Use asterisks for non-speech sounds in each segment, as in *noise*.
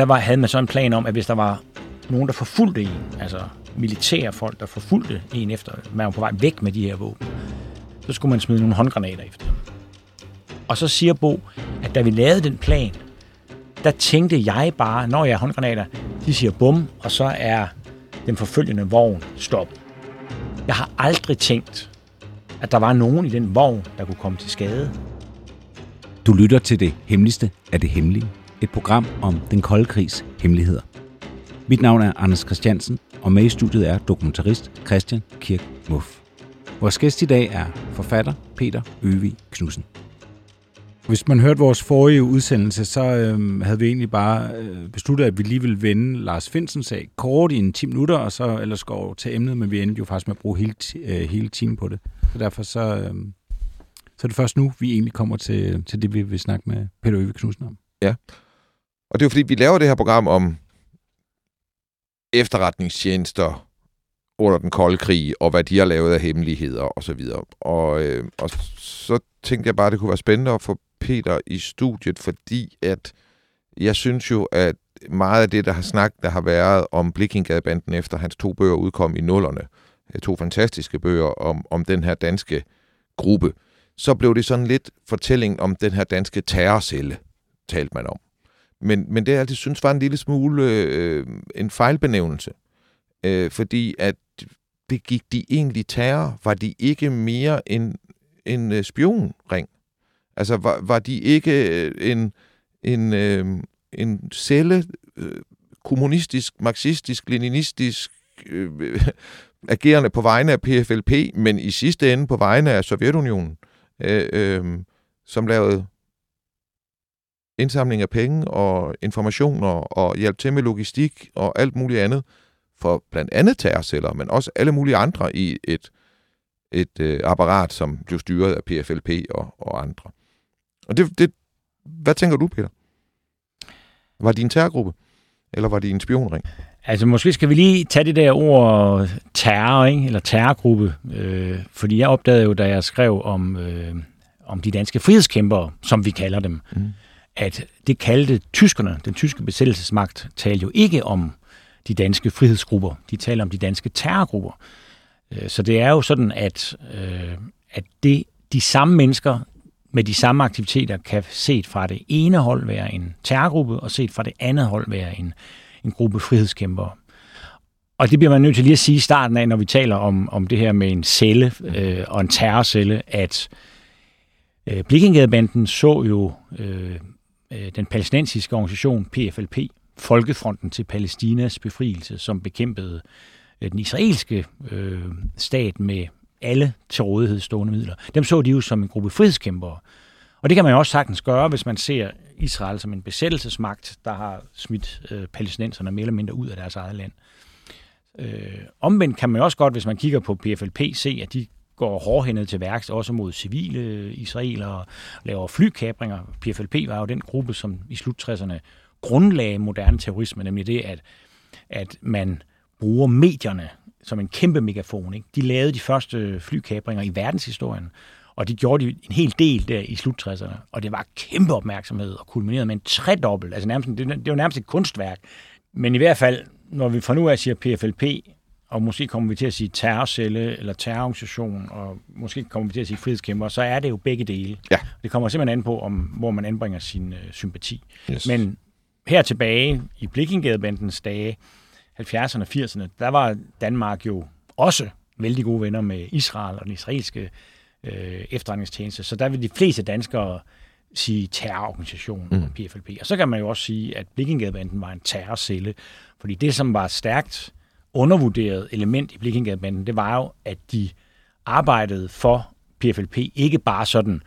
Der var, havde man så en plan om, at hvis der var nogen, der forfulgte en, altså militære folk, der forfulgte en efter, man var på vej væk med de her våben, så skulle man smide nogle håndgranater efter dem. Og så siger Bo, at da vi lavede den plan, der tænkte jeg bare, når jeg har håndgranater, de siger bum, og så er den forfølgende vogn stop. Jeg har aldrig tænkt, at der var nogen i den vogn, der kunne komme til skade. Du lytter til det hemmeligste af det hemmelige. Et program om den kolde krigs hemmeligheder. Mit navn er Anders Christiansen, og med i studiet er dokumentarist Christian Kirk Muff. Vores gæst i dag er forfatter Peter Øvig Knudsen. Hvis man hørte vores forrige udsendelse, så øh, havde vi egentlig bare øh, besluttet, at vi lige ville vende Lars Finsens sag kort i en 10 minutter, og så ellers gå over til emnet, men vi endte jo faktisk med at bruge hele, øh, hele timen på det. Så derfor så, øh, så er det først nu, vi egentlig kommer til, til det, vi vil snakke med Peter Øvig Knudsen om. Ja, og det er jo fordi, vi laver det her program om efterretningstjenester under den kolde krig, og hvad de har lavet af hemmeligheder og så videre. Og, øh, og så tænkte jeg bare, at det kunne være spændende at få Peter i studiet, fordi at jeg synes jo, at meget af det, der har snakket, der har været om Blikkingadebanden efter hans to bøger udkom i nullerne, øh, to fantastiske bøger om, om den her danske gruppe, så blev det sådan lidt fortælling om den her danske terrorcelle, talte man om. Men, men det, jeg altid synes, var en lille smule øh, en fejlbenævnelse. Øh, fordi at det gik de egentlig terror, var de ikke mere en, en øh, spionring. Altså, var, var de ikke øh, en, en, øh, en celle, øh, kommunistisk, marxistisk, leninistisk, øh, agerende på vegne af PFLP, men i sidste ende på vegne af Sovjetunionen, øh, øh, som lavede indsamling af penge og informationer og hjælp til med logistik og alt muligt andet for blandt andet terrorceller, men også alle mulige andre i et, et øh, apparat, som blev styret af PFLP og, og andre. Og det, det, hvad tænker du, Peter? Var de en terrorgruppe, eller var de en spionring? Altså, måske skal vi lige tage det der ord terror, ikke? eller terrorgruppe, øh, fordi jeg opdagede jo, da jeg skrev om, øh, om de danske frihedskæmpere, som vi kalder dem, mm at det kaldte tyskerne, den tyske besættelsesmagt, talte jo ikke om de danske frihedsgrupper. De taler om de danske terrorgrupper. Øh, så det er jo sådan, at, øh, at det, de samme mennesker med de samme aktiviteter kan set fra det ene hold være en terrorgruppe, og set fra det andet hold være en, en gruppe frihedskæmpere. Og det bliver man nødt til lige at sige i starten af, når vi taler om, om det her med en celle øh, og en terrorcelle, at øh, Blikkingadebanden så jo øh, Øh, den palæstinensiske organisation PFLP, Folkefronten til Palæstinas befrielse, som bekæmpede øh, den israelske øh, stat med alle til rådighed stående midler. Dem så de jo som en gruppe frihedskæmpere. Og det kan man jo også sagtens gøre, hvis man ser Israel som en besættelsesmagt, der har smidt øh, palæstinenserne mere eller mindre ud af deres eget land. Øh, omvendt kan man også godt, hvis man kigger på PFLP, se, at de går hårdhændet til værks, også mod civile israelere, laver flykabringer. PFLP var jo den gruppe, som i slut 60'erne grundlagde moderne terrorisme, nemlig det, at, at man bruger medierne som en kæmpe megafon. Ikke? De lavede de første flykabringer i verdenshistorien, og de gjorde de en hel del der i slut 60'erne, og det var kæmpe opmærksomhed og kulminerede med en tredobbelt, altså nærmest, det, det var nærmest et kunstværk. Men i hvert fald, når vi fra nu af siger PFLP, og måske kommer vi til at sige terrorcelle eller terrororganisation, og måske kommer vi til at sige frihedskæmper, så er det jo begge dele. Ja. Det kommer simpelthen an på, om, hvor man anbringer sin øh, sympati. Yes. Men her tilbage i Blikkingadebandens dage, 70'erne og 80'erne, der var Danmark jo også vældig gode venner med Israel og den israelske øh, efterretningstjeneste, så der vil de fleste danskere sige terrororganisation, mm. PFLP. Og så kan man jo også sige, at Blikkingadebanden var en terrorcelle, fordi det, som var stærkt undervurderet element i Blikkingadebanden, det var jo, at de arbejdede for PFLP, ikke bare sådan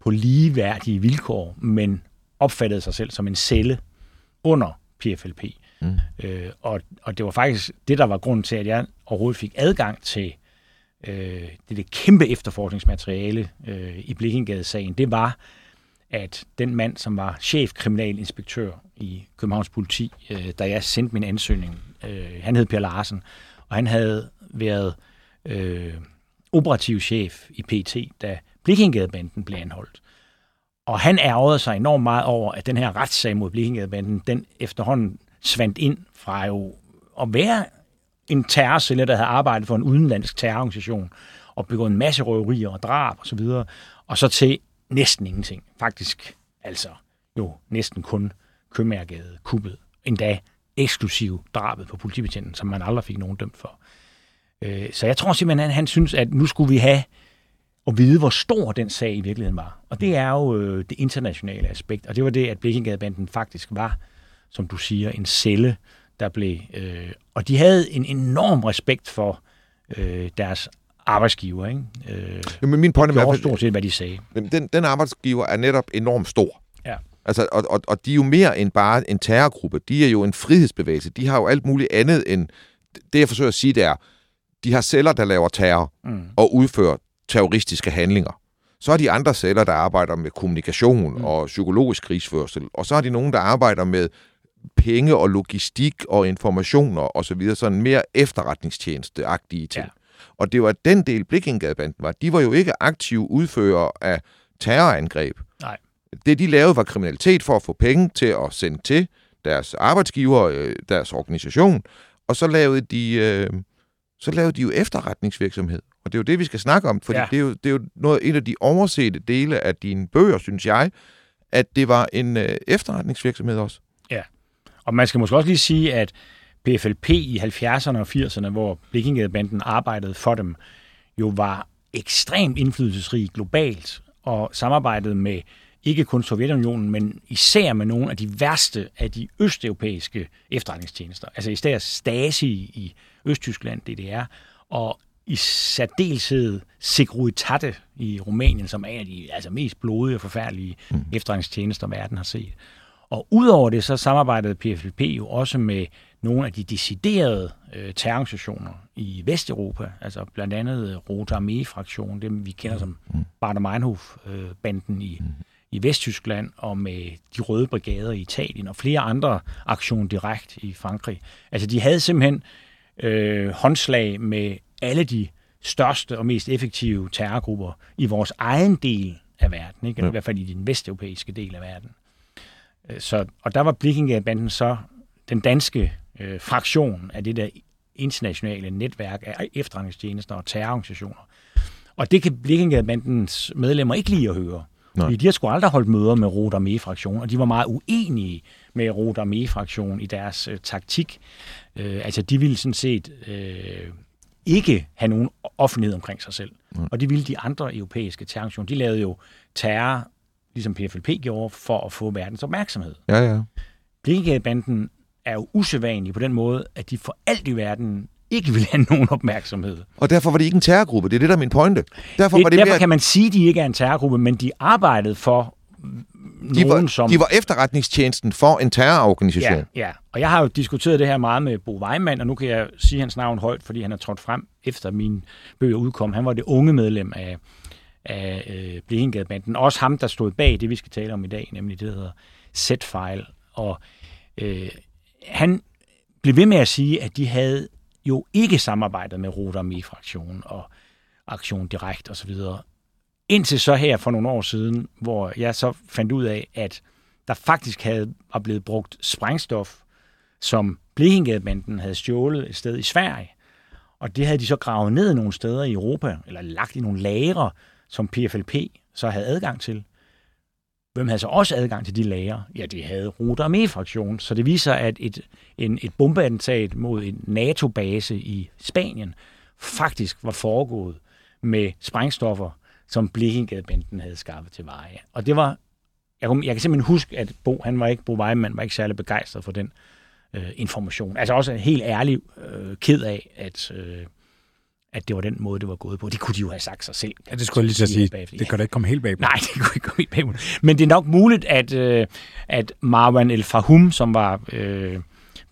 på ligeværdige vilkår, men opfattede sig selv som en celle under PFLP. Mm. Øh, og, og det var faktisk det, der var grunden til, at jeg overhovedet fik adgang til øh, det, det kæmpe efterforskningsmateriale øh, i Blikkingade-sagen. Det var, at den mand, som var chefkriminalinspektør i Københavns politi, øh, da jeg sendte min ansøgning, øh, han hed Per Larsen, og han havde været øh, operativ chef i PT, da Blikkingadebanden blev anholdt. Og han ærgede sig enormt meget over, at den her retssag mod Blikkingadebanden, den efterhånden svandt ind fra jo at være en terrorcelle, der havde arbejdet for en udenlandsk terrororganisation og begået en masse røverier og drab osv., og, og så til næsten ingenting. Faktisk altså jo næsten kun Købmagergade kuppet. Endda eksklusiv drabet på politibetjenten, som man aldrig fik nogen dømt for. Øh, så jeg tror simpelthen, at han synes, at nu skulle vi have at vide, hvor stor den sag i virkeligheden var. Og det er jo øh, det internationale aspekt. Og det var det, at Blikkingadebanden faktisk var, som du siger, en celle, der blev... Øh, og de havde en enorm respekt for øh, deres arbejdsgiver. Ikke? Øh, jo, men min pointe er i stort set, hvad de sagde. Den, den arbejdsgiver er netop enormt stor. Ja. Altså, og, og, og de er jo mere end bare en terrorgruppe. De er jo en frihedsbevægelse. De har jo alt muligt andet end... Det, jeg forsøger at sige, det er, de har celler, der laver terror mm. og udfører terroristiske handlinger. Så har de andre celler, der arbejder med kommunikation mm. og psykologisk krigsførsel. Og så har de nogen, der arbejder med penge og logistik og informationer og så videre, sådan mere efterretningstjenesteagtige ting. Ja. Og det var den del, Blikkingadebanden var. De var jo ikke aktive udfører af terrorangreb. Nej. Det, de lavede, var kriminalitet for at få penge til at sende til deres arbejdsgiver, øh, deres organisation, og så lavede de, øh, så lavede de jo efterretningsvirksomhed. Og det er jo det, vi skal snakke om, fordi ja. det, er jo, det er jo noget, en af de oversete dele af dine bøger, synes jeg, at det var en øh, efterretningsvirksomhed også. Ja, og man skal måske også lige sige, at PFLP i 70'erne og 80'erne, hvor Blikkingadebanden arbejdede for dem, jo var ekstremt indflydelsesrig globalt og samarbejdede med ikke kun Sovjetunionen, men især med nogle af de værste af de østeuropæiske efterretningstjenester. Altså især Stasi i Østtyskland, DDR, og i særdeleshed Securitate i Rumænien, som er en af de altså, mest blodige og forfærdelige mm. efterretningstjenester, verden har set. Og udover det, så samarbejdede PFLP jo også med nogle af de deciderede øh, terrororganisationer i Vesteuropa, altså blandt andet Rote Armee-fraktionen, dem vi kender som mm. Bader-Meinhof-banden i, mm. i Vesttyskland, og med de røde brigader i Italien, og flere andre aktioner direkte i Frankrig. Altså de havde simpelthen øh, håndslag med alle de største og mest effektive terrorgrupper i vores egen del af verden, ikke? Ja. i hvert fald i den vesteuropæiske del af verden. Øh, så, og der var Blikkingadebanden så den danske øh, fraktion af det der internationale netværk af efterretningstjenester og terrororganisationer. Og det kan Blikkingadebandens medlemmer ikke lide at høre. Nej. Fordi de har sgu aldrig holdt møder med Rot Armee-fraktionen, og de var meget uenige med Rot Armee-fraktionen i deres øh, taktik. Øh, altså, de ville sådan set øh, ikke have nogen offentlighed omkring sig selv. Nej. Og det ville de andre europæiske terrororganisationer. De lavede jo terror, ligesom PFLP gjorde, for at få verdens opmærksomhed. Ja, ja. Blikkingadebanden er jo usædvanlige på den måde, at de for alt i verden ikke vil have nogen opmærksomhed. Og derfor var de ikke en terrorgruppe. Det er det, der er min pointe. Derfor, det, var det derfor mere... kan man sige, at de ikke er en terrorgruppe, men de arbejdede for de var, som... De var efterretningstjenesten for en terrororganisation. Ja, ja, og jeg har jo diskuteret det her meget med Bo Weimann, og nu kan jeg sige hans navn højt, fordi han er trådt frem efter min bøger udkom. Han var det unge medlem af, af øh, Blikkingadebanden. Også ham, der stod bag det, vi skal tale om i dag, nemlig det, der hedder Z-File. Og øh, han blev ved med at sige, at de havde jo ikke samarbejdet med Rotarmee-fraktionen og Aktion Direkt osv. Indtil så her for nogle år siden, hvor jeg så fandt ud af, at der faktisk havde, var blevet brugt sprængstof, som Blekingadebanden havde stjålet et sted i Sverige. Og det havde de så gravet ned nogle steder i Europa, eller lagt i nogle lagre, som PFLP så havde adgang til. Hvem havde så også adgang til de lager? Ja, det havde ruter med fraktionen, Så det viser, at et, en, et bombeattentat mod en NATO-base i Spanien faktisk var foregået med sprængstoffer, som Blikkingadebanden havde skaffet til veje. Og det var, jeg, jeg kan simpelthen huske, at Bo, han var ikke, Bo Weimann var ikke særlig begejstret for den øh, information. Altså også helt ærlig øh, ked af, at, øh, at det var den måde, det var gået på. Det kunne de jo have sagt sig selv. Ja, det skulle jeg lige så sige. bagefter. Det kan da ikke komme helt bag på. Nej, *laughs* det kunne ikke komme helt bag på. Men det er nok muligt, at, øh, at Marwan El Fahum, som var øh,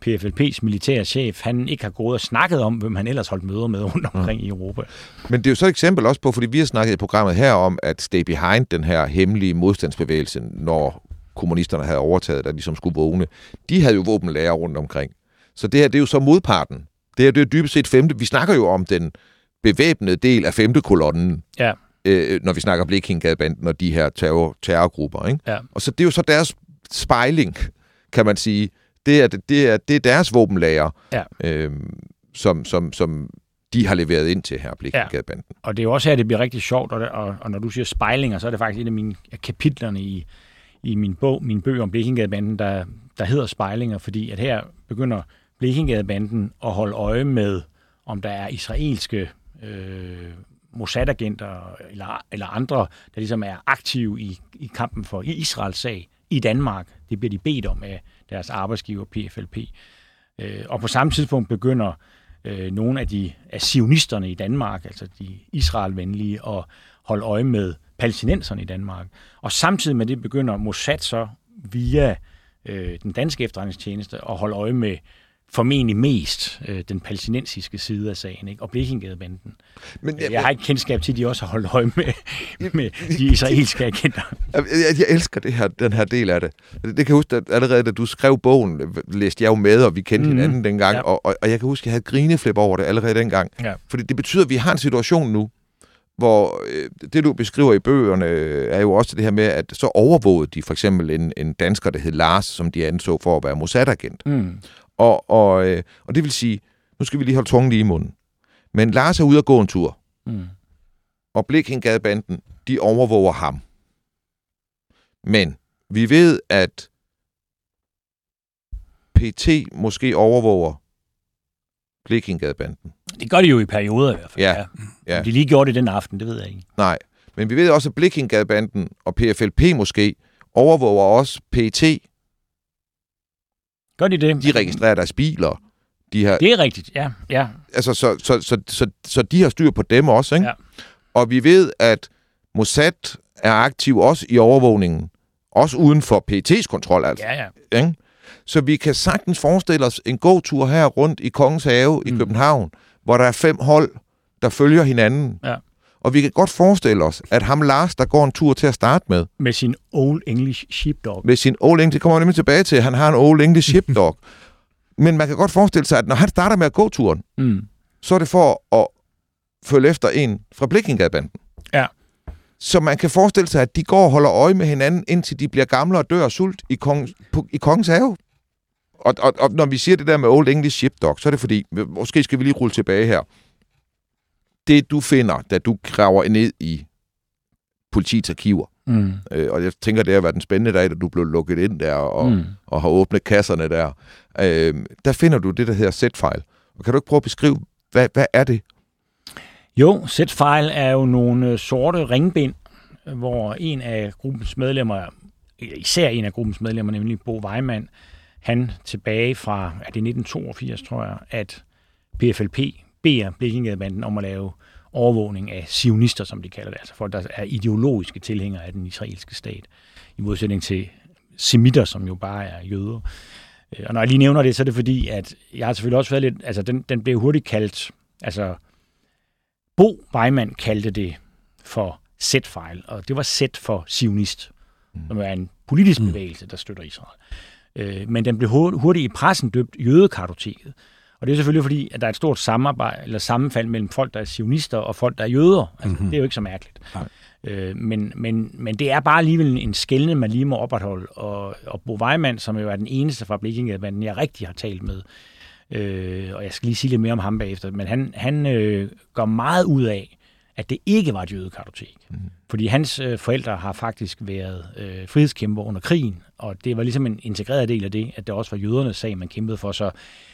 PFLP's militære chef, han ikke har gået og snakket om, hvem han ellers holdt møder med rundt omkring i Europa. Men det er jo så et eksempel også på, fordi vi har snakket i programmet her om, at stay behind den her hemmelige modstandsbevægelse, når kommunisterne havde overtaget, der ligesom skulle vågne, de havde jo våbenlærer rundt omkring. Så det her, det er jo så modparten. Det her, det er dybest set femte. Vi snakker jo om den bevæbnede del af femte kolonnen, Ja, øh, når vi snakker Blikkingadbanden og de her terror, terrorgrupper. Ikke? ja. Og så det er jo så deres spejling, kan man sige. Det er, det er, det er deres våbenlager, Ja. øh, som, som, som de har leveret ind til her, Blikkingadbanden. Og det er jo også her, det bliver rigtig sjovt, og, det, og, og når du siger spejlinger, så er det faktisk et af mine kapitlerne i, i min bog, min bøger om Blekingadebanden, der, der hedder spejlinger, fordi at her begynder Blekingadebanden at holde øje med, om der er israelske øh, Mossad-agenter eller, eller andre, der ligesom er aktive i, i kampen for Israels sag i Danmark. Det bliver de bedt om af deres arbejdsgiver PFLP. Øh, og på samme tidspunkt begynder øh, nogle af de af sionisterne i Danmark, altså de Israelvenlige, at holde øje med palæstinenserne i Danmark. Og samtidig med det begynder Mossad så via øh, den danske efterretningstjeneste at holde øje med formentlig mest øh, den palæstinensiske side af sagen, ikke? og Blekingadebanden. Men Jeg har ikke kendskab til, at de også har holdt øje med, med de israelske agenter. Jeg, jeg, jeg elsker det her, den her del af det. Det, det kan jeg huske, at allerede da du skrev bogen, øh, læste jeg jo med, og vi kendte mm. hinanden dengang, Ja. ja. og, og, og jeg kan huske, at jeg havde grineflip over det allerede dengang. Ja. Fordi det betyder, at vi har en situation nu, hvor øh, det, du beskriver i bøgerne, øh, er jo også det her med, at så overvågede de for eksempel en, en dansker, der hed Lars, som de anså for at være Mossad-agent. Mm. Og, og, øh, og det vil sige, nu skal vi lige holde tungen lige i munden. Men Lars er ude at gå en tur, Mm. og Blikkingadebanden, de overvåger ham. Men vi ved, at PT måske overvåger Blikkingadebanden. Det gør de jo i perioder i hvert fald. Ja, ja. De lige gjorde det den aften, det ved jeg ikke. Nej, men vi ved også, at Blikkingadebanden og PFLP måske overvåger også PT. Gør de det? De registrerer deres biler. De har, Det er rigtigt, ja. ja. altså, så, så, så, så, så de har styr på dem også, ikke? Ja. Og vi ved, at Mossad er aktiv også i overvågningen. Også uden for PET's kontrol, altså. Ja, ja. Ikke? Så vi kan sagtens forestille os en gåtur her rundt i Kongens Have i Mm. København, hvor der er fem hold, der følger hinanden. Ja. Og vi kan godt forestille os, at ham Lars, der går en tur til at starte med, Med sin Old English Sheepdog. med sin Old English, det kommer jeg nemlig tilbage til, han har en Old English *laughs* Sheepdog. Men man kan godt forestille sig, at når han starter med at gå turen, Mm. så er det for at følge efter en fra Blikkingadbanden. Ja. Så man kan forestille sig, at de går og holder øje med hinanden, indtil de bliver gamle og dør af sult i, kongens, på, i kongens have. Og, og, og når vi siger det der med Old English Sheepdog, så er det fordi, måske skal vi lige rulle tilbage her. Det du finder, da du graver ned i politiets arkiver, Mm. øh, og jeg tænker, det har været en spændende dag, da du blev lukket ind der og, Mm. og har åbnet kasserne der, øh, der finder du det, der hedder set-file. Og kan du ikke prøve at beskrive, hvad, hvad er det? Jo, Z-file er jo nogle øh, sorte ringbind, hvor en af gruppens medlemmer, især en af gruppens medlemmer, nemlig Bo Weimann, han tilbage fra, er det 1982, tror jeg, at PFLP beder Blikkingadebanden om at lave overvågning af sionister, som de kalder det, altså folk, der er ideologiske tilhængere af den israelske stat, i modsætning til semitter, som jo bare er jøder. Øh, Og når jeg lige nævner det, så er det fordi, at jeg har selvfølgelig også været lidt, altså den, den blev hurtigt kaldt, altså Bo Weimann kaldte det for Z-file, og det var Z for sionist, som er en politisk bevægelse, der støtter Israel. Øh, men den blev hur- hurtigt i pressen døbt jødekartoteket. Og det er selvfølgelig fordi, at der er et stort samarbejde, eller sammenfald mellem folk, der er sionister, og folk, der er jøder. Altså, mm-hmm. Det er jo ikke så mærkeligt. Øh, men, men, men det er bare alligevel en skældne, man lige må opretholde. Og, og Bo Weimann, som jo er den eneste fra Blikkingadebanden, jeg rigtig har talt med, øh, og jeg skal lige sige lidt mere om ham bagefter, men han, han øh, går meget ud af, at det ikke var et jødekartotek. Mm. Fordi hans øh, forældre har faktisk været øh, frihedskæmper under krigen, og det var ligesom en integreret del af det, at det også var jødernes sag, man kæmpede for. Så,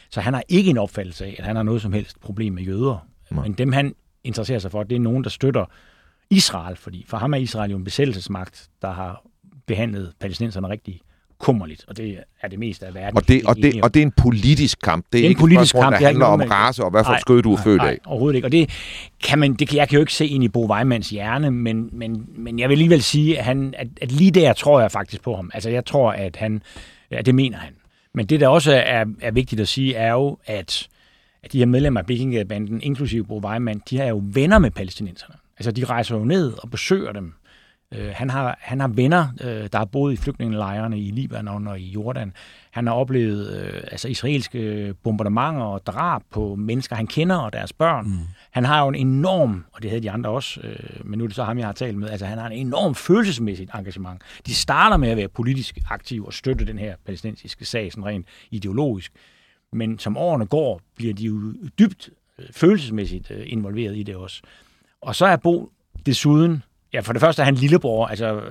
så han har ikke en opfattelse af, at han har noget som helst problem med jøder. Nej. Men dem, han interesserer sig for, det er nogen, der støtter Israel, fordi for ham er Israel jo en besættelsesmagt, der har behandlet palæstinenserne rigtig kummerligt, og det er det meste af verden. Og det, og, det, og det er en politisk kamp. Det er, Det er en ikke politisk et spørgsmål, kamp. Der er handler om med- race og hvad for et skød du er født af. overhovedet ikke. Og det kan man, det kan, jeg kan jo ikke se ind i Bo Weimanns hjerne, men, men, men jeg vil alligevel sige, at, han, at, at lige der tror jeg faktisk på ham. Altså jeg tror, at han, ja, det mener han. Men det, der også er, er vigtigt at sige, er jo, at, at de her medlemmer af Blikkinggade-banden, inklusive Bo Weimann, de er jo venner med palæstinenserne. Altså de rejser jo ned og besøger dem. Øh, han, har, han har venner, øh, der har boet i flygtningelejrene i Libanon og i Jordan. Han har oplevet øh, altså israelske bombardementer og drab på mennesker, han kender og deres børn. Mm. Han har jo en enorm, og det havde de andre også, øh, men nu er det så ham, jeg har talt med, altså han har en enorm følelsesmæssigt engagement. De starter med at være politisk aktiv og støtte den her palæstinensiske sag, sådan rent ideologisk. Men som årene går, bliver de jo dybt øh, følelsesmæssigt øh, involveret i det også. Og så er Bo desuden, ja for det første er han lillebror, altså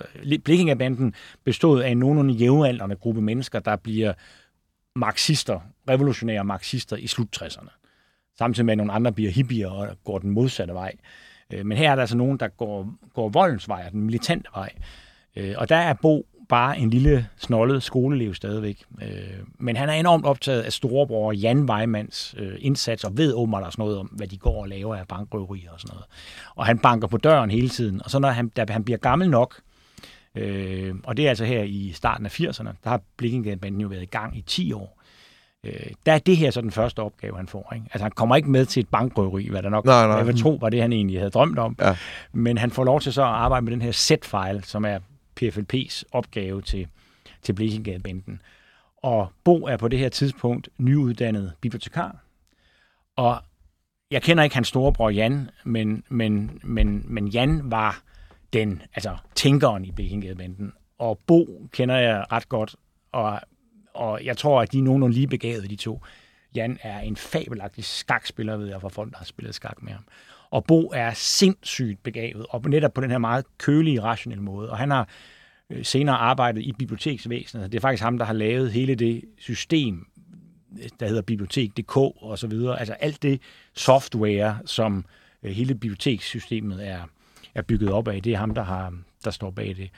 Blikkingerbanden bestod af en nogenlunde jævnaldrende gruppe mennesker, der bliver marxister, revolutionære marxister i slut 60'erne. Samtidig med at nogle andre bliver hippier og går den modsatte vej. Øh, men her er der altså nogen, der går, går voldens vej, den militante vej. Øh, og der er Bo bare en lille snollet skoleelev stadigvæk. Øh, Men han er enormt optaget af storebror Jan Weimanns øh, indsats, og ved åbenbart også noget om, hvad de går og laver af bankrøverier og sådan noget. Og han banker på døren hele tiden. Og så når han, da han bliver gammel nok, øh, og det er altså her i starten af 80'erne, der har Blikkingbanden jo været i gang i 10 år. Øh, der er det her så den første opgave, han får. Ikke? Altså han kommer ikke med til et bankrøveri, hvad der nok Nej, nej. jeg vil tro var det, han egentlig havde drømt om. Ja. Men han får lov til så at arbejde med den her set-file, som er PFLP's opgave til, til Blekingadebanden. Og Bo er på det her tidspunkt nyuddannet bibliotekar. Og jeg kender ikke hans storebror Jan, men, men, men, men Jan var den, altså tænkeren i Blekingadebanden. Og Bo kender jeg ret godt, og, og jeg tror, at de er nogenlunde lige begavede, de to. Jan er en fabelagtig skakspiller, ved jeg, for folk, der har spillet skak med ham. Og Bo er sindssygt begavet, og netop på den her meget kølige, rationelle måde. Og han har øh, senere arbejdet i biblioteksvæsenet. Det er faktisk ham, der har lavet hele det system, øh, der hedder bibliotek.dk og så videre. Altså alt det software, som øh, hele bibliotekssystemet er, er bygget op af, det er ham, der, har, der står bag det.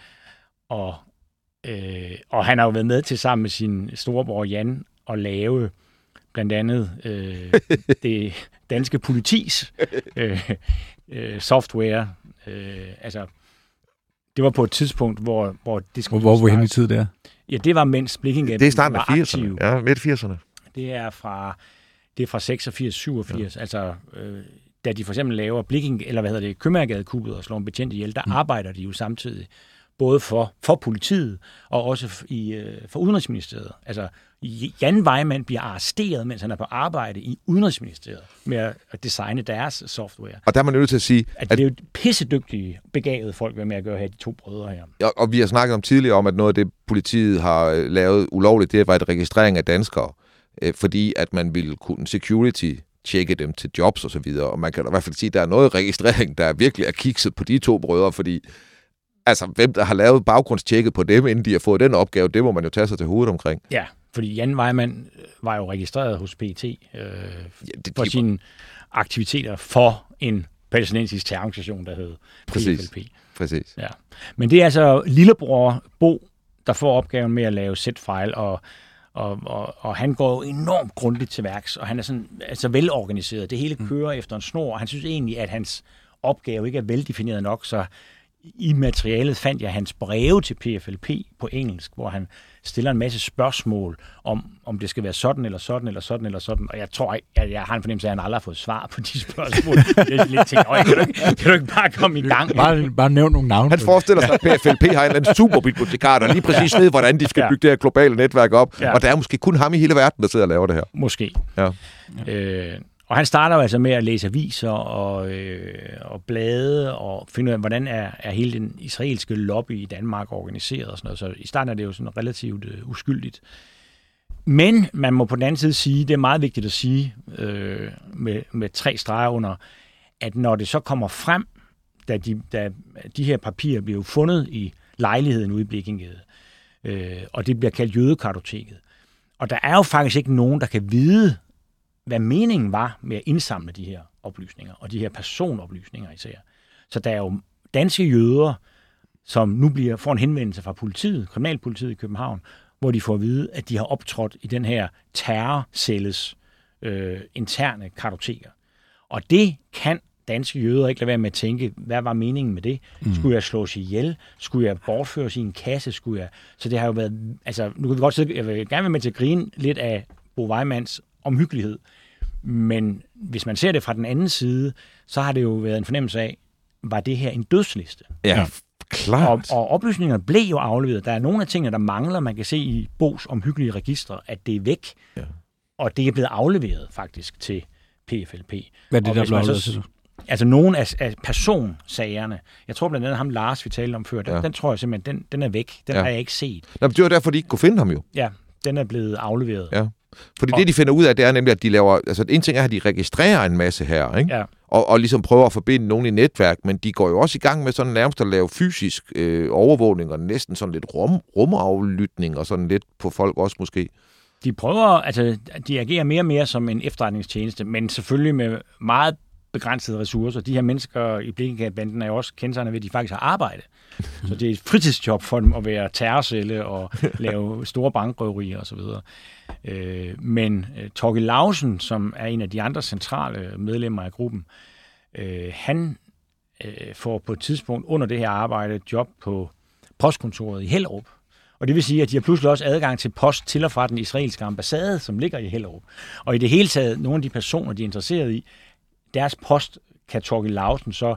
Og, øh, og han har jo været med til sammen med sin storebror Jan at lave blandt andet øh, det danske politis øh, øh, software. Øh, altså, det var på et tidspunkt, hvor, hvor det Hvor, skulle hvor var starte- hen i tid der? Ja, det var mens Blikkingham Det er starten af var 80'erne. aktiv. Ja, midt 80'erne. Det er fra, det er fra 86, 87. Ja. Altså, øh, da de for eksempel laver Blikking, eller hvad hedder det, Købmagergadekuppet og slår en betjent ihjel, der mm. arbejder de jo samtidig både for, for politiet og også i, øh, for Udenrigsministeriet. Altså, Jan Weimann bliver arresteret, mens han er på arbejde i Udenrigsministeriet med at at designe deres software. Og der er man nødt til at sige, At det er jo pissedygtige, begavede folk, hvad med at gøre her, de to brødre her. Ja, og vi har snakket om tidligere om, at noget af det, politiet har øh, lavet ulovligt, det var et registrering af danskere, øh, fordi at man ville kunne security tjekke dem til jobs og så videre. Og man kan i hvert fald sige, at der er noget registrering, der virkelig er kikset på de to brødre, fordi altså, hvem der har lavet baggrundstjekket på dem, inden de har fået den opgave, det må man jo tage sig til hovedet omkring. Ja, fordi Jan Weimann øh, var jo registreret hos PET øh, Ja, det, for sine aktiviteter for en palæstinensisk terrororganisation, der hed Præcis. PFLP. præcis. Ja. Men det er altså lillebror Bo, der får opgaven med at lave set-file, og, og, og, og han går jo enormt grundigt til værks, og han er sådan, altså velorganiseret. Det hele kører mm. efter en snor, og han synes egentlig, at hans opgave ikke er veldefineret nok, så i materialet fandt jeg hans breve til PFLP på engelsk, hvor han stiller en masse spørgsmål om, om det skal være sådan, eller sådan, eller sådan, eller sådan. Og jeg tror jeg, jeg har en fornemmelse af, at han aldrig har fået svar på de spørgsmål. *laughs* jeg er lidt tænkt, "Øj, kan, du ikke, kan du ikke bare komme i gang? Bare, bare nævn nogle navne. Han forestiller sig, at PFLP har en eller anden superbibliotekar, der lige præcis ved, hvordan de skal Ja. bygge det her globale netværk op. Ja. Og der er måske kun ham i hele verden, der sidder og laver det her. Måske. Ja. Øh, og han starter jo altså med at læse aviser og, øh, og blade og finde ud af, hvordan er, er hele den israelske lobby i Danmark organiseret og sådan noget. Så i starten er det jo sådan relativt øh, uskyldigt. Men man må på den anden side sige, det er meget vigtigt at sige øh, med, med tre streger under, at når det så kommer frem, da de, da de her papirer bliver fundet i lejligheden ude i Blikkingede, øh, og det bliver kaldt jødekartoteket. Og der er jo faktisk ikke nogen, der kan vide, hvad meningen var med at indsamle de her oplysninger, og de her personoplysninger især. Så der er jo danske jøder, som nu bliver, får en henvendelse fra politiet, kriminalpolitiet i København, hvor de får at vide, at de har optrådt i den her terrorcelles øh, interne kartoteker. Og det kan danske jøder ikke lade være med at tænke, hvad var meningen med det? Mm. Skulle jeg slås ihjel? Skulle jeg bortføres i en kasse? Skulle jeg... Så det har jo været... Altså, nu kan vi godt sidde... Jeg vil gerne være med til at grine lidt af Bo Weimanns omhyggelighed. Men hvis man ser det fra den anden side, så har det jo været en fornemmelse af, var det her en dødsliste? Ja, klart. Og, og oplysningerne blev jo afleveret. Der er nogle af tingene, der mangler. Man kan se i Bos omhyggelige registre, at det er væk. Ja. Og det er blevet afleveret faktisk til PFLP. Hvad er det, Og der blev afleveret til? Altså nogle af, af personsagerne. Jeg tror blandt andet ham Lars, vi talte om før, den, Ja. den tror jeg simpelthen, den, den er væk. Den Ja. ja. har jeg ikke set. Nå, men det var derfor, de ikke kunne finde ham jo. Ja, den er blevet afleveret. Ja. Fordi Og- det, de finder ud af, det er nemlig, at de laver... Altså, en ting er, at de registrerer en masse her, ikke? Ja. Og, og ligesom prøver at forbinde nogen i netværk, men de går jo også i gang med sådan nærmest at lave fysisk øh, overvågning, og næsten sådan lidt rum, rumaflytning, og sådan lidt på folk også måske. De prøver, altså de agerer mere og mere som en efterretningstjeneste, men selvfølgelig med meget begrænsede ressourcer. De her mennesker i Blikkengade-banden er jo også kendetegnet ved, at de faktisk har arbejde. Så det er et fritidsjob for dem at være terrorcelle og *laughs* lave store bankrøverier osv. Øh, men øh, Torgild Lausen, som er en af de andre centrale medlemmer af gruppen, øh, han øh, får på et tidspunkt under det her arbejde et job på postkontoret i Hellerup. Og det vil sige, at de har pludselig også adgang til post til og fra den israelske ambassade, som ligger i Hellerup. Og i det hele taget, nogle af de personer, de er interesseret i, deres post kan Torgild Lausen så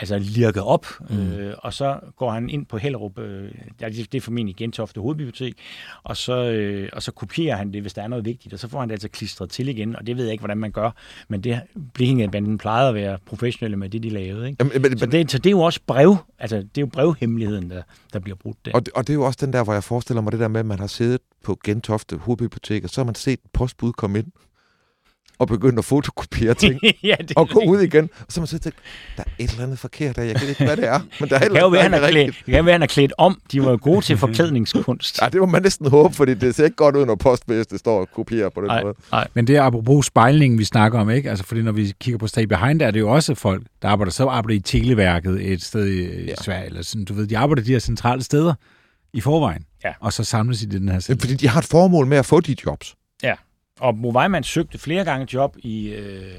altså lirke op, mm. øh, og så går han ind på Hellerup, øh, det er formentlig Gentofte Hovedbibliotek, og så, øh, og så kopierer han det, hvis der er noget vigtigt, og så får han det altså klistret til igen, og det ved jeg ikke, hvordan man gør, men det Blikkingebanden plejede at være professionelle med det, de lavede. Ikke? Jamen, men, Så, det, så det er jo også brev, altså det er jo brevhemmeligheden, der, der bliver brudt der. og, det- og det er jo også den der, hvor jeg forestiller mig det der med, at man har siddet på Gentofte Hovedbibliotek, og så har man set et postbud komme ind, og begyndt at fotokopiere *laughs* ting, ja, det og gå ud igen, og så man og tænkt, der er et eller andet forkert der, jeg ved ikke, hvad det er, men der er Det kan jo være, han er klædt, det kan være, han er klædt om. De var jo gode til *laughs* forklædningskunst. Ja, det må man næsten håbe, fordi det ser ikke godt ud, når postbæste står og kopierer på den Nej, måde. nej. Men det er apropos spejlingen, vi snakker om, ikke? Altså, fordi når vi kigger på Stay Behind, der er det jo også folk, der arbejder, så arbejder i Televærket et sted i Ja. Sverige, eller sådan, du ved, de arbejder de her centrale steder i forvejen. Ja. Og så samles i den her er, celle. fordi de har et formål med at få de jobs. Og Bo Weimann søgte flere gange job i, øh,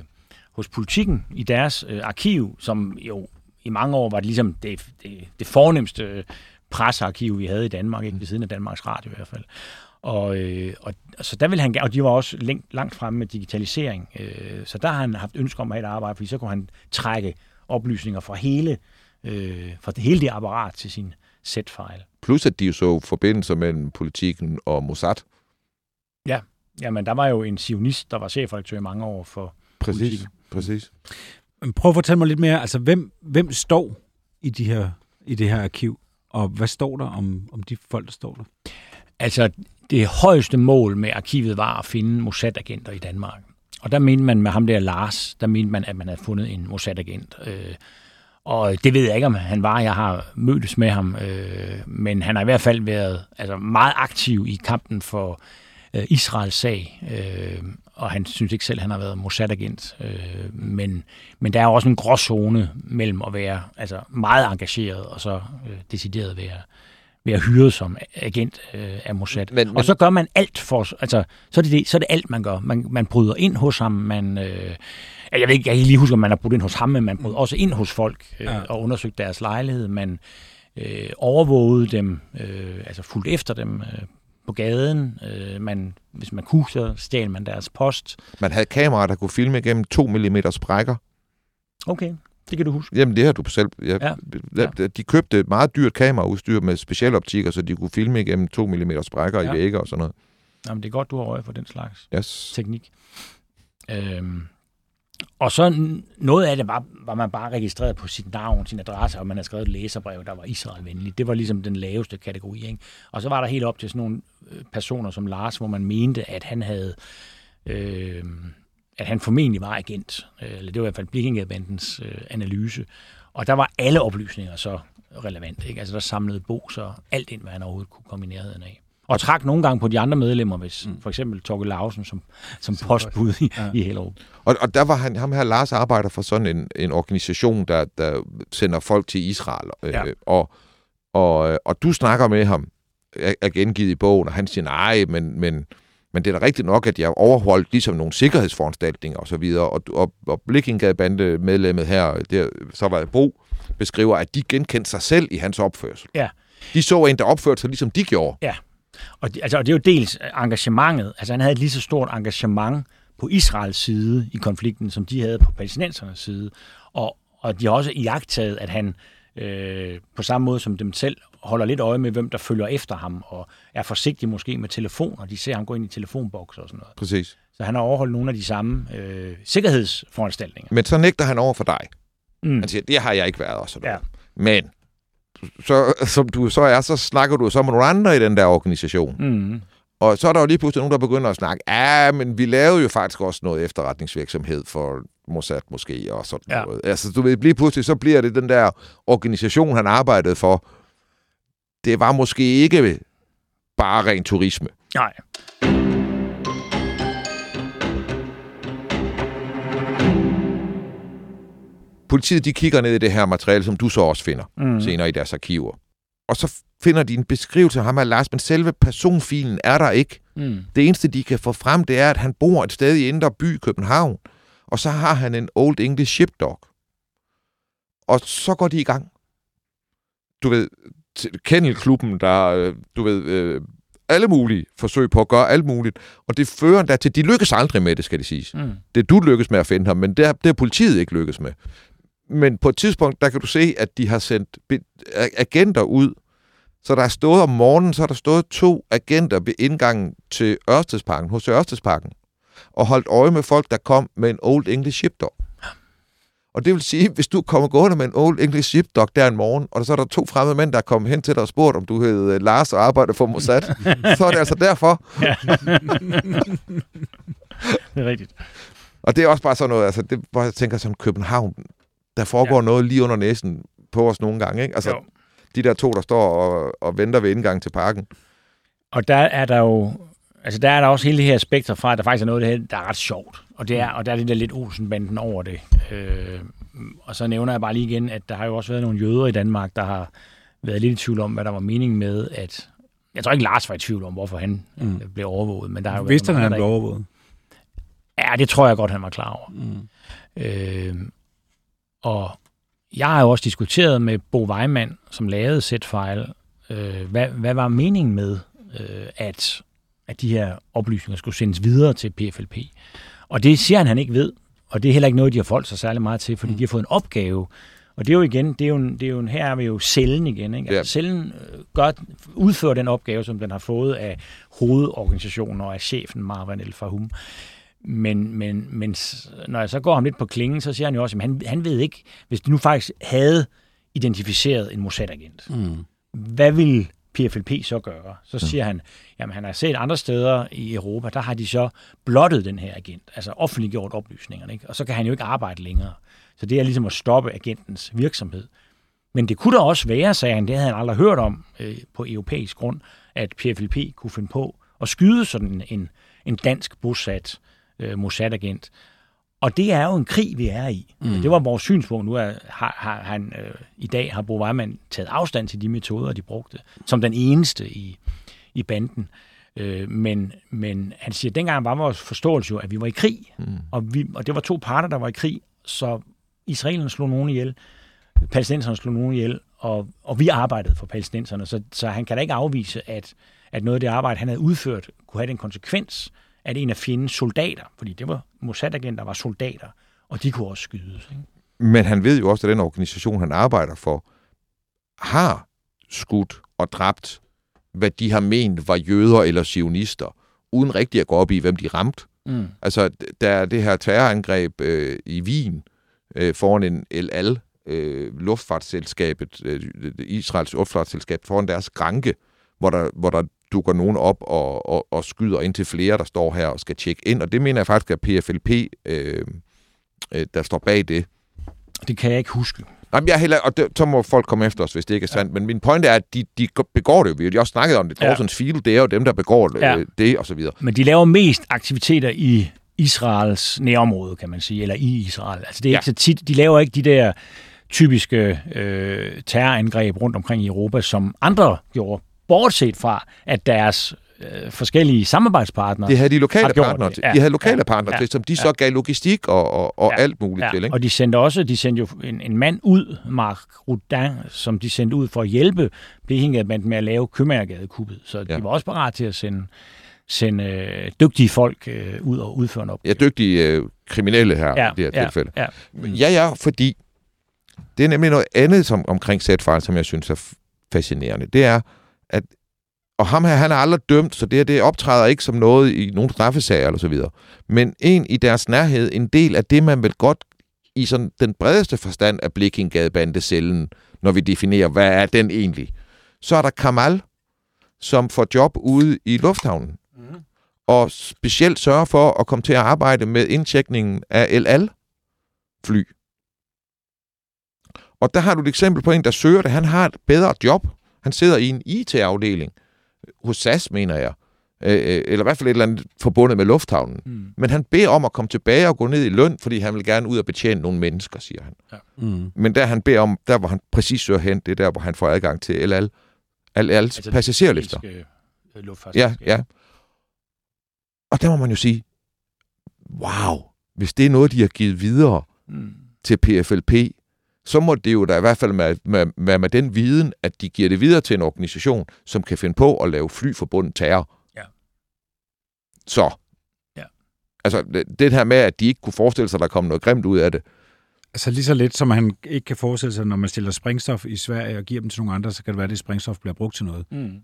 hos politikken i deres øh, arkiv, som jo i mange år var det ligesom det, det, det fornemmeste øh, pressearkiv, vi havde i Danmark, ikke ved siden af Danmarks Radio i hvert fald. Og, øh, og så der ville han og de var også længt, langt fremme med digitalisering, øh, så der har han haft ønske om at have et arbejde, fordi så kunne han trække oplysninger fra hele, øh, fra det, hele det apparat til sin set-file. Plus at de jo så forbindelser mellem politikken og Mossad. Jamen, der var jo en sionist, der var chefredaktør i mange år for Præcis, Politikken. præcis. Men Prøv at fortælle mig lidt mere, altså hvem, hvem står i, de her, i det her arkiv, og hvad står der om, om de folk, der står der? Altså, det højeste mål med arkivet var at finde Mossad-agenter i Danmark. Og der mente man med ham der Lars, der mente man, at man havde fundet en Mossad-agent. Øh, og det ved jeg ikke, om han var. Jeg har mødtes med ham. Øh, men han har i hvert fald været altså, meget aktiv i kampen for øh, Israels sag. Øh, og han synes ikke selv, at han har været Mossad-agent. Øh, men, men der er også en gråzone mellem at være altså, meget engageret og så øh, decideret være, være hyret som agent øh, af Mossad. Men- men- og så gør man alt for, altså, så er det, det, så er det alt, man gør. Man, man bryder ind hos ham, man, øh, jeg ved ikke, jeg kan ikke lige huske, om man har brudt ind hos ham, men man bryder også ind hos folk øh, Ja. og undersøgt deres lejlighed. Man øh, overvågede dem, øh, altså fulgte efter dem øh, på gaden. Øh, man, hvis man kunne, så stjal man deres post. Man havde kameraer, der kunne filme igennem 2 mm sprækker. Okay, det kan du huske. Jamen, det har du selv... Ja, Ja. ja. De købte et meget dyrt kameraudstyr med specialoptikker, så de kunne filme igennem 2 mm sprækker. Ja. i vægge og sådan noget. Jamen, det er godt, du har øje for den slags. Yes. teknik. Øhm, og så noget af det var, var man bare registreret på sit navn, sin adresse, og man havde skrevet et læserbrev, der var Israelvenlig. Det var ligesom den laveste kategori. Ikke? Og så var der helt op til sådan nogle øh, personer som Lars, hvor man mente, at han havde øh, at han formentlig var agent. Øh, eller det var i hvert fald Blikkingebandens øh, analyse. Og der var alle oplysninger så relevante. Ikke? Altså der samlede Bo så alt ind, hvad han overhovedet kunne komme i nærheden af. Og trak nogle gange på de andre medlemmer, hvis mm. for eksempel Torge Lausen som, som postbud i, Ja. i Hellerup. Og, og der var han, ham her, Lars, arbejder for sådan en, en organisation, der, der sender folk til Israel. Øh, Ja. og, og, og du snakker med ham er, gengivet i bogen, og han siger, nej, men, men, men det er da rigtigt nok, at jeg overholdt ligesom nogle sikkerhedsforanstaltninger osv., og, og, og, og Blikkinggade-bande medlemmet her, der, så var Bro, beskriver, at de genkendte sig selv i hans opførsel. Ja. De så en, der opførte sig, ligesom de gjorde. Ja, og det, altså, og det er jo dels engagementet. Altså han havde et lige så stort engagement på Israels side i konflikten, som de havde på palæstinensernes side. Og, og de har også iagtaget, at han øh, på samme måde som dem selv holder lidt øje med, hvem der følger efter ham, og er forsigtig måske med telefoner. De ser ham gå ind i telefonbokser og sådan noget. Præcis. Så han har overholdt nogle af de samme øh, sikkerhedsforanstaltninger. Men så nægter han over for dig. Mm. Han siger, det har jeg ikke været og sådan Ja. Men så, som du så er, så snakker du så med nogle andre i den der organisation. Mm. Og så er der jo lige pludselig nogen, der begynder at snakke, ja, men vi lavede jo faktisk også noget efterretningsvirksomhed for Mossad måske, og sådan Ja. noget. Altså, du ved, lige pludselig, så bliver det den der organisation, han arbejdede for. Det var måske ikke bare ren turisme. Nej. Politiet, de kigger ned i det her materiale, som du så også finder Mm. senere i deres arkiver. Og så finder de en beskrivelse af ham af Lars, men selve personfilen er der ikke. Mm. Det eneste, de kan få frem, det er, at han bor et sted i Indre By, København, og så har han en Old English Sheepdog. Og så går de i gang. Du ved, Kennelklubben, der, øh, du ved, øh, alle mulige forsøg på at gøre alt muligt. Og det fører der til, de lykkes aldrig med det, skal det siges. Mm. Det er du lykkes med at finde ham, men det det er politiet ikke lykkes med. Men på et tidspunkt, der kan du se, at de har sendt agenter ud. Så der er stået om morgenen, så er der stået to agenter ved indgangen til Ørstedsparken, hos Ørstedsparken, og holdt øje med folk, der kom med en Old English Sheepdog. Og det vil sige, hvis du kommer gående med en Old English Sheepdog der en morgen, og så er der to fremmede mænd, der er kommet hen til dig og spurgt, om du hed øh, Lars og arbejder for Mossad, *laughs* så er det altså derfor. *laughs* Det er rigtigt. Og det er også bare sådan noget, altså det, hvor jeg tænker som København, der foregår ja. Noget lige under næsen på os nogle gange, ikke? Altså, Jo. de der to, der står og, og venter ved indgangen til parken. Og der er der jo, altså der er der også hele det her spektrum fra, at der faktisk er noget af det her, der er ret sjovt. Og, det er, og der er det der lidt Olsenbanden over det. Øh, og så nævner jeg bare lige igen, at der har jo også været nogle jøder i Danmark, der har været lidt i tvivl om, hvad der var meningen med, at... Jeg tror ikke, Lars var i tvivl om, hvorfor han mm. Mm. blev overvåget, men der har jo Vidste han, været at han blev overvåget? Ja, det tror jeg godt, han var klar over. Mm. Øh, og jeg har jo også diskuteret med Bo Weimann, som lavede Setfile, øh, hvad, hvad var meningen med, øh, at, at de her oplysninger skulle sendes videre til PFLP. Og det siger han, han ikke ved, og det er heller ikke noget, de har foldt sig særlig meget til, fordi de har fået en opgave. Og det er jo igen, det er jo, en, det er jo en, her er vi jo cellen igen. Ikke? Ja. Altså, cellen øh, gør, udfører den opgave, som den har fået af hovedorganisationen og af chefen Marwan El Fahum. Men, men, men når jeg så går ham lidt på klingen, så siger han jo også, at han, han ved ikke, hvis de nu faktisk havde identificeret en Mossad-agent, Mm. hvad vil PFLP så gøre? Så siger han, jamen han har set andre steder i Europa, der har de så blottet den her agent, altså offentliggjort oplysningerne, ikke? og så kan han jo ikke arbejde længere. Så det er ligesom at stoppe agentens virksomhed. Men det kunne da også være, sagde han, det havde han aldrig hørt om øh, på europæisk grund, at PFLP kunne finde på at skyde sådan en, en dansk bosat øh, Mossad-agent. Og det er jo en krig, vi er i. Mm. Det var vores synspunkt. Nu er, har, har han øh, i dag har Bo Weimann taget afstand til de metoder, de brugte, som den eneste i, i banden. Øh, men, men han siger, at dengang var vores forståelse jo, at vi var i krig. Mm. Og, vi, og det var to parter, der var i krig, så israelerne slog nogen ihjel, palæstinenserne slog nogen ihjel, og, og vi arbejdede for palæstinenserne. Så, så han kan da ikke afvise, at, at noget af det arbejde, han havde udført, kunne have den konsekvens, at en af fjendens soldater, fordi det var Mossad-agenter, var soldater, og de kunne også skydes. Ikke? Men han ved jo også, at den organisation, han arbejder for, har skudt og dræbt, hvad de har ment var jøder eller sionister, uden rigtig at gå op i, hvem de ramte. Mm. Altså, der er det her terrorangreb øh, i Wien øh, foran en El Al, øh, luftfartsselskabet, øh, Israels luftfartsselskab, foran deres skranke, hvor der, hvor der dukker nogen op og, og, og skyder ind til flere, der står her og skal tjekke ind. Og det mener jeg faktisk er PFLP, øh, øh, der står bag det. Det kan jeg ikke huske. Jamen, jeg heller, og det, så må folk komme efter os, hvis det ikke er sandt. Ja. Men min pointe er, at de, de begår det jo. Vi har jo også snakket om det. Ja. Horsens Field, det er jo dem, der begår det, Ja. øh, det og så videre. Men de laver mest aktiviteter i Israels nærområde, kan man sige, eller i Israel. Altså det er Ja. ikke så tit, de laver ikke de der typiske øh, terrorangreb rundt omkring i Europa, som andre gjorde bortset fra, at deres øh, forskellige samarbejdspartnere... Det havde de lokale partnere til. Ja, De havde lokale ja, partnere ja, til, som de ja. så gav logistik og, og, og Ja, alt muligt Ja, til. Ikke? og de sendte også de sendte jo en, en mand ud, Mark Rudin, som de sendte ud for at hjælpe Blekingegadebanden med at lave Købmagergadekuppet. Så Ja. de var også parat til at sende, sende øh, dygtige folk øh, ud og udføre en opgave. Ja, dygtige øh, kriminelle her i det her ja, tilfælde. Ja. Ja, ja, fordi det er nemlig noget andet som, omkring Sætfejl, som jeg synes er fascinerende. Det er, at og ham her, han er aldrig dømt, så det, her, det optræder ikke som noget i nogle straffesager eller så videre. Men en i deres nærhed, en del af det, man vel godt i sådan den bredeste forstand af Blikkingadebandecellen, når vi definerer, hvad er den egentlig. Så er der Kamal, som får job ude i lufthavnen. Mm. Og specielt sørger for at komme til at arbejde med indtjekningen af El Al fly. Og der har du et eksempel på en, der søger det. Han har et bedre job. Han sidder i en IT-afdeling hos SAS, mener jeg. Øh, eller i hvert fald et eller andet forbundet med lufthavnen. Mm. Men han beder om at komme tilbage og gå ned i løn, fordi han vil gerne ud og betjene nogle mennesker, siger han. Mm. Men der han beder om, der hvor han præcis søger hen, det er der, hvor han får adgang til Al Al's altså, passagerlister. Øh, Ja, ja. Og der må man jo sige, wow, hvis det er noget, de har givet videre Mm. til PFLP, så må det jo da i hvert fald være med, med, med den viden, at de giver det videre til en organisation, som kan finde på at lave flyforbundet terror. Ja. Så. Ja. Altså, det, det her med, at de ikke kunne forestille sig, at der kom noget grimt ud af det. Altså lige så lidt, som man ikke kan forestille sig, når man stiller sprængstof i Sverige og giver dem til nogle andre, så kan det være, at det sprængstof bliver brugt til noget. Mm.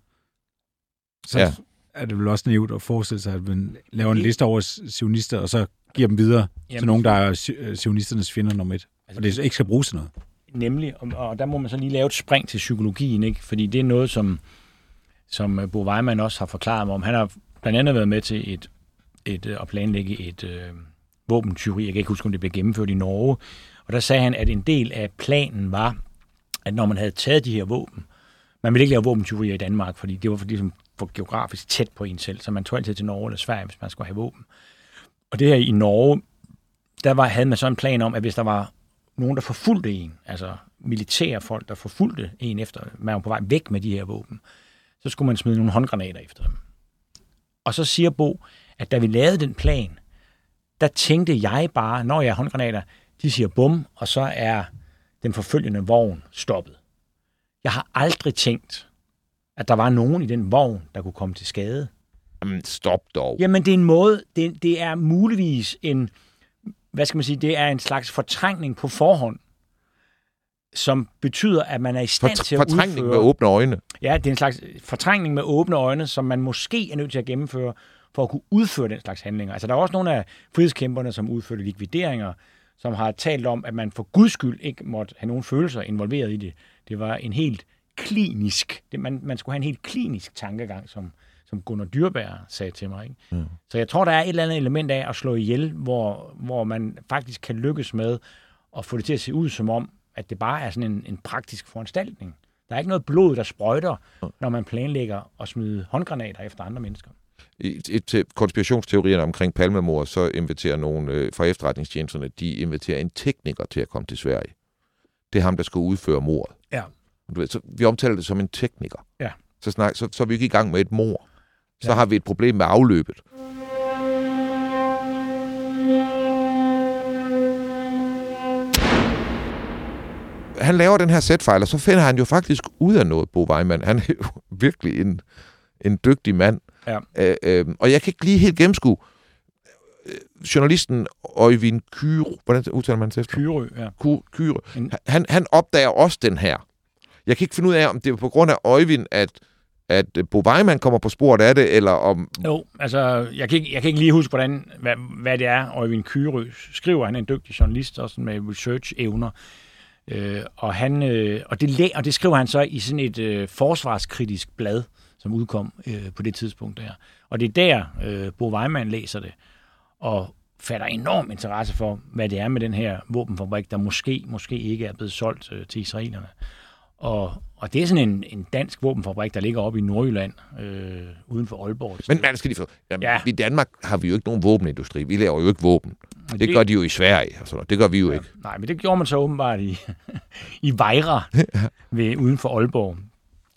Så Ja. er det vel også naivt at forestille sig, at man laver en liste over sionister, og så giver dem videre Jamen, til nogen, der er øh, sionisternes fjender nummer et. Altså, Og det ikke skal bruges til noget. Nemlig, og, og der må man så lige lave et spring til psykologien, ikke? fordi det er noget, som, som øh, Bo Weimann også har forklaret mig om. Han har blandt andet været med til et, et, øh, at planlægge et øh, våbentyveri. Jeg kan ikke huske, om det blev gennemført i Norge. Og der sagde han, at en del af planen var, at når man havde taget de her våben, man ville ikke lave våbentyverier i Danmark, fordi det var for, ligesom, for geografisk tæt på en selv, så man tog altid til Norge eller Sverige, hvis man skulle have våben. Og det her i Norge, der var, havde man så en plan om, at hvis der var nogen, der forfulgte en, altså militære folk, der forfulgte en efter, man var på vej væk med de her våben, så skulle man smide nogle håndgranater efter dem. Og så siger Bo, at da vi lavede den plan, der tænkte jeg bare, når jeg er håndgranater, de siger bum, og så er den forfølgende vogn stoppet. Jeg har aldrig tænkt, at der var nogen i den vogn, der kunne komme til skade. Jamen, stop dog. Jamen, det er en måde, det, det er muligvis en, hvad skal man sige, det er en slags fortrængning på forhånd, som betyder, at man er i stand til For, at fortrængning udføre... med åbne øjne. Ja, det er en slags fortrængning med åbne øjne, som man måske er nødt til at gennemføre for at kunne udføre den slags handlinger. Altså, der er også nogle af frihedskæmperne, som udførte likvideringer, som har talt om, at man for guds skyld ikke måtte have nogen følelser involveret i det. Det var en helt klinisk, det, man, man skulle have en helt klinisk tankegang, som, som Gunnar Dyrbær sagde til mig. Ikke? Mm. Så jeg tror, der er et eller andet element af at slå ihjel, hvor, hvor man faktisk kan lykkes med at få det til at se ud som om, at det bare er sådan en, en praktisk foranstaltning. Der er ikke noget blod, der sprøjter, når man planlægger at smide håndgranater efter andre mennesker. I, i, til konspirationsteorierne omkring palmemord, så inviterer nogen øh, fra efterretningstjenesterne, de inviterer en tekniker til at komme til Sverige. Det er ham, der skal udføre mordet. Ja. Du ved, så vi omtaler det som en tekniker. Ja. Så, snak, så, så er vi ikke i gang med et mord. Så Ja. har vi et problem med afløbet. Han laver den her sætfejl, og så finder han jo faktisk ud af noget, Bo Weimann. Han er jo *laughs* virkelig en, en dygtig mand. Ja. Øh, øh, og jeg kan ikke lige helt gennemskue. Øh, Journalisten Øjvind Kyro, hvordan udtaler man det efter? Kyrø, ja. Ky- Kyro. En- Han, han opdager også den her. Jeg kan ikke finde ud af, om det er på grund af Øjvind, at, at øh, Bo Weimann kommer på sporet af det, eller om... Jo, altså, jeg kan, ikke, jeg kan ikke lige huske, hvordan, hvad, hvad det er, Øjvind Kyrø skriver. Han er en dygtig journalist, også med research-evner. Øh, og, han, øh, og, det, og det skriver han så i sådan et øh, forsvarskritisk blad, som udkom øh, på det tidspunkt der. Og det er der, øh, Bo Weimann læser det, og fatter enorm interesse for, hvad det er med den her våbenfabrik, der måske, måske ikke er blevet solgt øh, til israelerne. Og, og det er sådan en, en dansk våbenfabrik, der ligger oppe i Nordjylland, øh, uden for Aalborg. Men man skal lige få... Jamen, ja. I Danmark har vi jo ikke nogen våbenindustri. Vi laver jo ikke våben. Og Det gør de jo i Sverige. Og sådan noget. Det gør vi jo ja. ikke. Nej, men det gjorde man så åbenbart i, *laughs* i Vejra *laughs* ved, uden for Aalborg.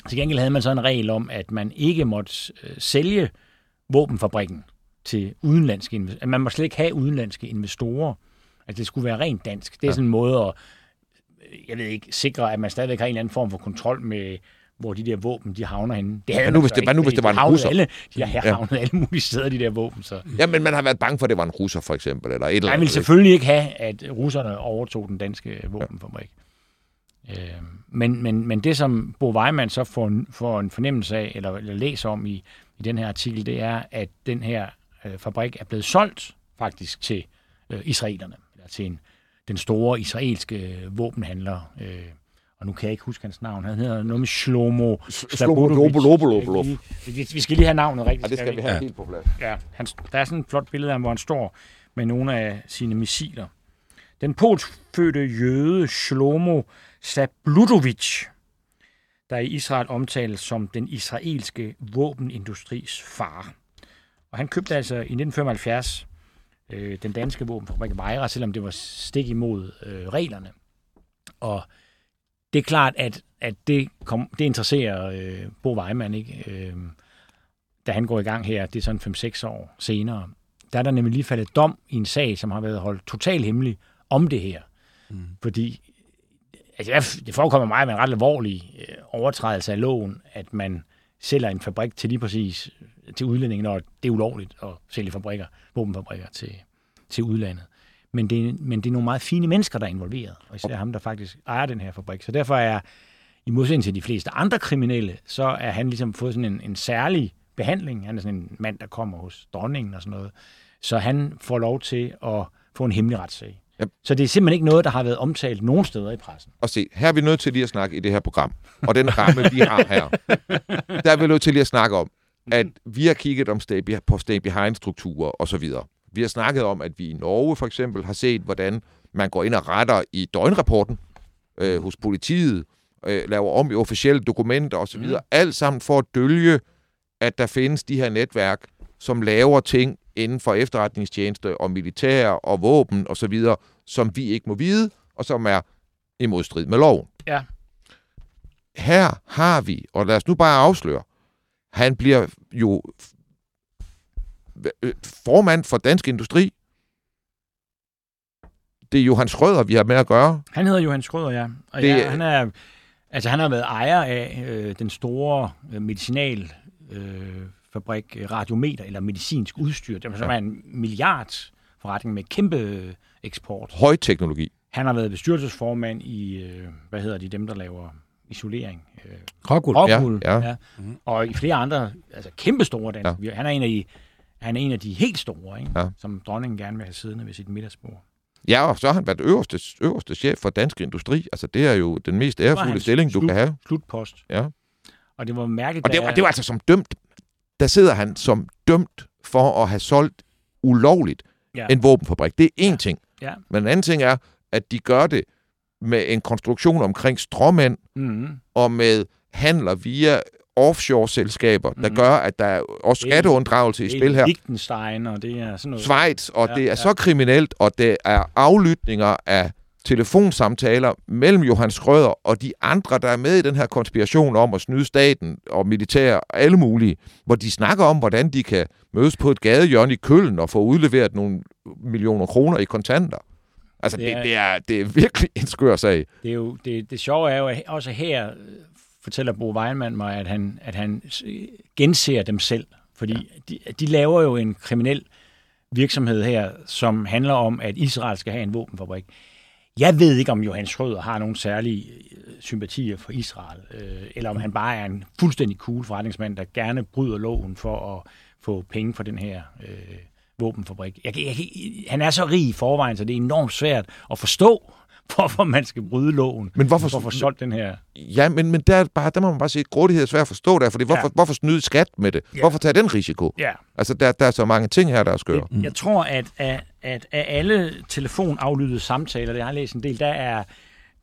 Til gengæld havde man så en regel om, at man ikke måtte øh, sælge våbenfabrikken til udenlandske investorer. Man må slet ikke have udenlandske investorer. Altså det skulle være rent dansk. Det er ja. sådan en måde at, jeg ved ikke, sikre, at man stadigvæk har en eller anden form for kontrol med, hvor de der våben, de havner henne. Det havde nu, hvis det, hvad nu, hvis det var en russer? Alle, de har havnet ja. alle mulige steder, de der våben. Så. Ja, men man har været bange for, at det var en russer, for eksempel, eller et eller andet. Man vil selvfølgelig ikke have, at russerne overtog den danske våbenfabrik. Ja. Øh, men, men, men det, som Bo Weimann så får, får en fornemmelse af, eller, eller læser om i, i den her artikel, det er, at den her øh, fabrik er blevet solgt faktisk til øh, israelerne, eller til en, den store israelske våbenhandler, øh, og nu kan jeg ikke huske hans navn. Han hedder noget med Shlomo Slabodovic. Vi, vi skal lige have navnet rigtigt. Ja, det skal vi have ja. helt på plads. Ja, han, der er sådan et flot billede af ham, hvor han står med nogle af sine missiler. Den polskfødte jøde Shlomo Sabludovic, der i Israel omtales som den israelske våbenindustris far. Og han købte altså i 1975 øh, den danske våbenfabrik Vejra, selvom det var stik imod øh, reglerne. Og det er klart, at, at det, kom, det interesserer øh, Bo Weimann, ikke? Øh, da han går i gang her, det er sådan 5-6 år senere. Der er der nemlig lige faldet dom i en sag, som har været holdt totalt hemmelig om det her. Mm. Fordi altså, det forekommer mig med en ret alvorlig øh, overtrædelse af loven, at man sælger en fabrik til lige præcis til udlændinge, når det er ulovligt at sælge fabrikker, våbenfabrikker til, til udlandet. Men det, men det er nogle meget fine mennesker, der er involveret, og især ham, der faktisk ejer den her fabrik. Så derfor er, i modsætning til de fleste andre kriminelle, så er han ligesom fået sådan en, en særlig behandling. Han er sådan en mand, der kommer hos dronningen og sådan noget. Så han får lov til at få en hemmelig retssag. Yep. Så det er simpelthen ikke noget, der har været omtalt nogen steder i pressen. Og se, her er vi nødt til lige at snakke i det her program, og den ramme, vi har her, *laughs* der er vi nødt til lige at snakke om, at vi har kigget om stay, på stay behind-strukturer og så videre. Vi har snakket om, at vi i Norge for eksempel har set, hvordan man går ind og retter i døgnrapporten øh, hos politiet, øh, laver om i officielle dokumenter osv. Mm. Alt sammen for at dølge, at der findes de her netværk, som laver ting inden for efterretningstjeneste og militær og våben osv., som vi ikke må vide, og som er i modstrid med loven. Ja. Her har vi, og lad os nu bare afsløre, han bliver jo Øh, formand for Dansk Industri. Det er Johan Schrøder, vi har med at gøre. Han hedder Johan Schrøder, ja. Og det, ja, han er, altså han har været ejer af øh, den store øh, medicinal øh, fabrik øh, Radiometer, eller medicinsk udstyr. Det er ja. en milliard forretning med kæmpe eksport. Højteknologi. Han har været bestyrelsesformand i, øh, hvad hedder de, dem der laver isolering. Øh, Rockwool. Rockwool, ja, ja. ja. Mm-hmm. Og i flere andre, altså kæmpe store danske. Ja. Han er en af de han er en af de helt store, ikke? Ja. som dronningen gerne vil have siddende ved sit middagsbord. Ja, og så har han været øverste, øverste chef for Dansk Industri. Altså, det er jo den mest ærefulde stilling, slut, du kan have. Slutpost. Ja. Og det var mærkeligt, Og det var, det var altså som dømt. Der sidder han som dømt for at have solgt ulovligt ja. en våbenfabrik. Det er én ja. ting. Ja. Men en anden ting er, at de gør det med en konstruktion omkring stråmænd mm. og med handler via offshore-selskaber, der mm. gør, at der er også skatteunddragelse i spil her. Liechtenstein, og det er sådan noget. Schweiz, og ja, det er ja. så kriminelt, og det er aflytninger af telefonsamtaler mellem Johan Schrøder og de andre, der er med i den her konspiration om at snyde staten og militær og alle mulige, hvor de snakker om, hvordan de kan mødes på et gadehjørne i Køln og få udleveret nogle millioner kroner i kontanter. Altså, det er, det, det, er, det er virkelig en skør sag. Det, er jo, det, det sjove er jo at også her, fortæller Bo Weinmann mig, at han, at han genser dem selv. Fordi ja. de, de laver jo en kriminel virksomhed her, som handler om, at Israel skal have en våbenfabrik. Jeg ved ikke, om Johan Schrøder har nogle særlige øh, sympatier for Israel, øh, eller om han bare er en fuldstændig cool forretningsmand, der gerne bryder loven for at få penge for den her øh, våbenfabrik. Jeg, jeg, han er så rig i forvejen, så det er enormt svært at forstå, *laughs* hvorfor man skal bryde loven. Men hvorfor, hvorfor solgt den her? Ja, men, men der, bare, der må man bare sige, at grådighed er svært at forstå der, fordi hvorfor, ja. hvorfor snyde skat med det? Ja. Hvorfor tage den risiko? Ja. Altså, der, der er så mange ting her, der er skøre. Jeg, jeg tror, at at, at af alle telefonaflyttede samtaler, det har jeg læst en del, der er,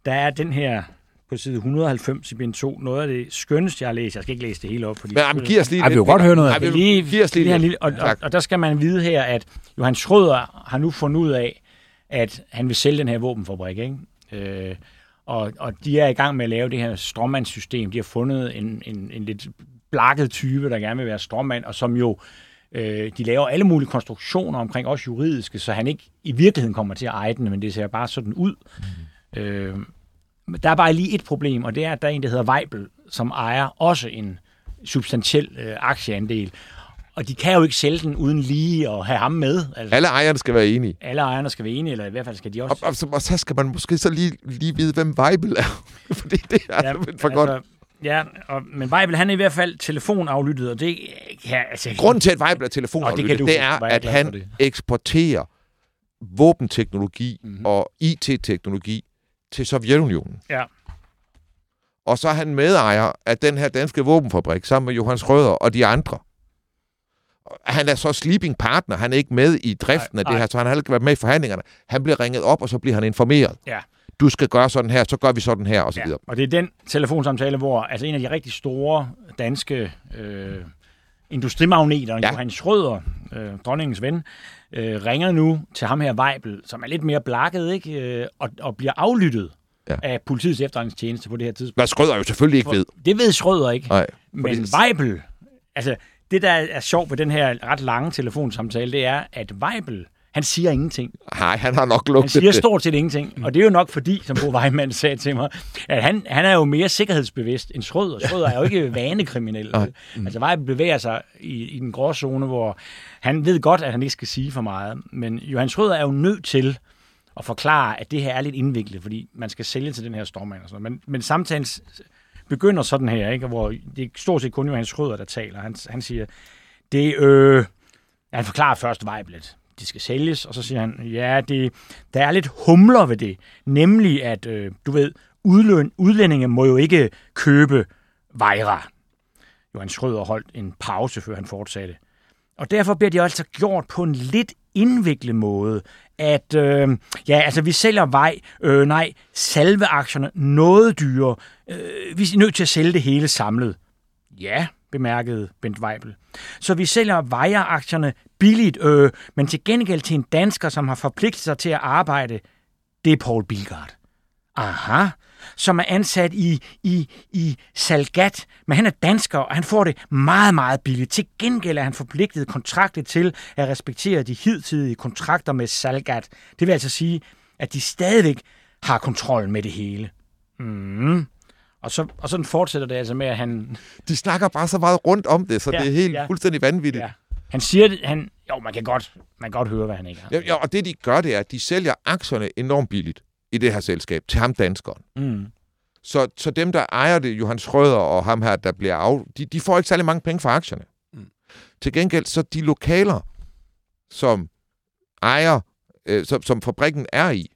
der er den her på side 190 i bind 2. Noget af det skønneste, jeg har læst. Jeg skal ikke læse det hele op. Fordi men, men giv os lige Ej, vi vil godt høre noget af det. Lige, giv os lige, lige lille, og, og, og, der skal man vide her, at Johan Schrøder har nu fundet ud af, at han vil sælge den her våbenfabrik. Ikke? Øh, Og, og de er i gang med at lave det her stråmandssystem. De har fundet en, en, en lidt blakket type, der gerne vil være stråmand, og som jo øh, de laver alle mulige konstruktioner omkring også juridiske, så han ikke i virkeligheden kommer til at eje den, men det ser bare sådan ud. Mm. Øh, der er bare lige et problem, og det er, at der er en, der hedder Weibel, som ejer også en substantiel øh, aktieandel. Og de kan jo ikke sælge den uden lige at have ham med. Altså, alle ejerne skal være enige. Alle ejerne skal være enige, eller i hvert fald skal de også... Og, og, så, og så skal man måske så lige, lige vide, hvem Weibel er. *laughs* Fordi det er ja, for altså, godt. Ja, og, men Weibel, han er i hvert fald telefonaflyttet, og det... Ja, altså, Grunden til, at Weibel er telefonaflyttet, det, det er, at han det. eksporterer våbenteknologi mm-hmm. og IT-teknologi til Sovjetunionen. Ja. Og så er han medejer af den her danske våbenfabrik, sammen med Johannes Røder og de andre. Han er så sleeping partner. Han er ikke med i driften nej, af det nej. her, så han har ikke været med i forhandlingerne. Han bliver ringet op, og så bliver han informeret. Ja. Du skal gøre sådan her, så gør vi sådan her, og så ja. videre. Og det er den telefonsamtale, hvor altså en af de rigtig store danske øh, industrimagneter, ja. Johannes Røder, øh, dronningens ven, øh, ringer nu til ham her Weibel, som er lidt mere blakket, ikke? Øh, og, og bliver aflyttet ja. af politiets efterretningstjeneste på det her tidspunkt. Hvad Schrøder jo selvfølgelig ikke ved. Det ved Schrøder ikke. Nej, men det... Weibel, altså det der er sjovt ved den her ret lange telefonsamtale, det er, at Weibel, han siger ingenting. Nej, han har nok lukket Han siger stort set ingenting. Og det er jo nok fordi, som Bo Weimann sagde til mig, at han, han er jo mere sikkerhedsbevidst end Schrøder. Schrøder er jo ikke *laughs* vanekriminel. Mm. Altså Weibel bevæger sig i, i den gråzone, hvor han ved godt, at han ikke skal sige for meget. Men Johan Schrøder er jo nødt til at forklare, at det her er lidt indviklet, fordi man skal sælge til den her stormand og sådan Men, men samtalen begynder sådan her, ikke? hvor det er stort set kun Johan Schrøder, der taler. Han, han siger, det øh, han forklarer først Weiblet de skal sælges, og så siger han, ja, det, der er lidt humler ved det, nemlig at, øh, du ved, udløn, udlændinge må jo ikke købe vejra. Johan Schrøder holdt en pause, før han fortsatte. Og derfor bliver det altså gjort på en lidt indviklet måde, at øh, ja, altså vi sælger vej, øh, nej, salveaktierne noget dyre. Øh, vi er nødt til at sælge det hele samlet. Ja, bemærkede Bent Weibel. Så vi sælger vejeraktierne billigt, øh, men til gengæld til en dansker, som har forpligtet sig til at arbejde, det er Paul Bilgard. Aha, som er ansat i, i, i Salgat, men han er dansker, og han får det meget, meget billigt. Til gengæld er han forpligtet kontraktet til at respektere de hidtidige kontrakter med Salgat. Det vil altså sige, at de stadigvæk har kontrol med det hele. Mm. Og, så, og sådan fortsætter det altså med, at han... De snakker bare så meget rundt om det, så ja, det er helt ja. fuldstændig vanvittigt. Ja. Han siger han, jo, man kan, godt, man kan godt høre, hvad han ikke har. Ja, ja, og det de gør, det er, at de sælger aktierne enormt billigt i det her selskab til ham danskeren. Mm. Så, så dem, der ejer det, Johan Schrøder og ham her, der bliver af, de, de får ikke særlig mange penge for aktierne. Mm. Til gengæld, så de lokaler, som ejer, øh, som, som fabrikken er i,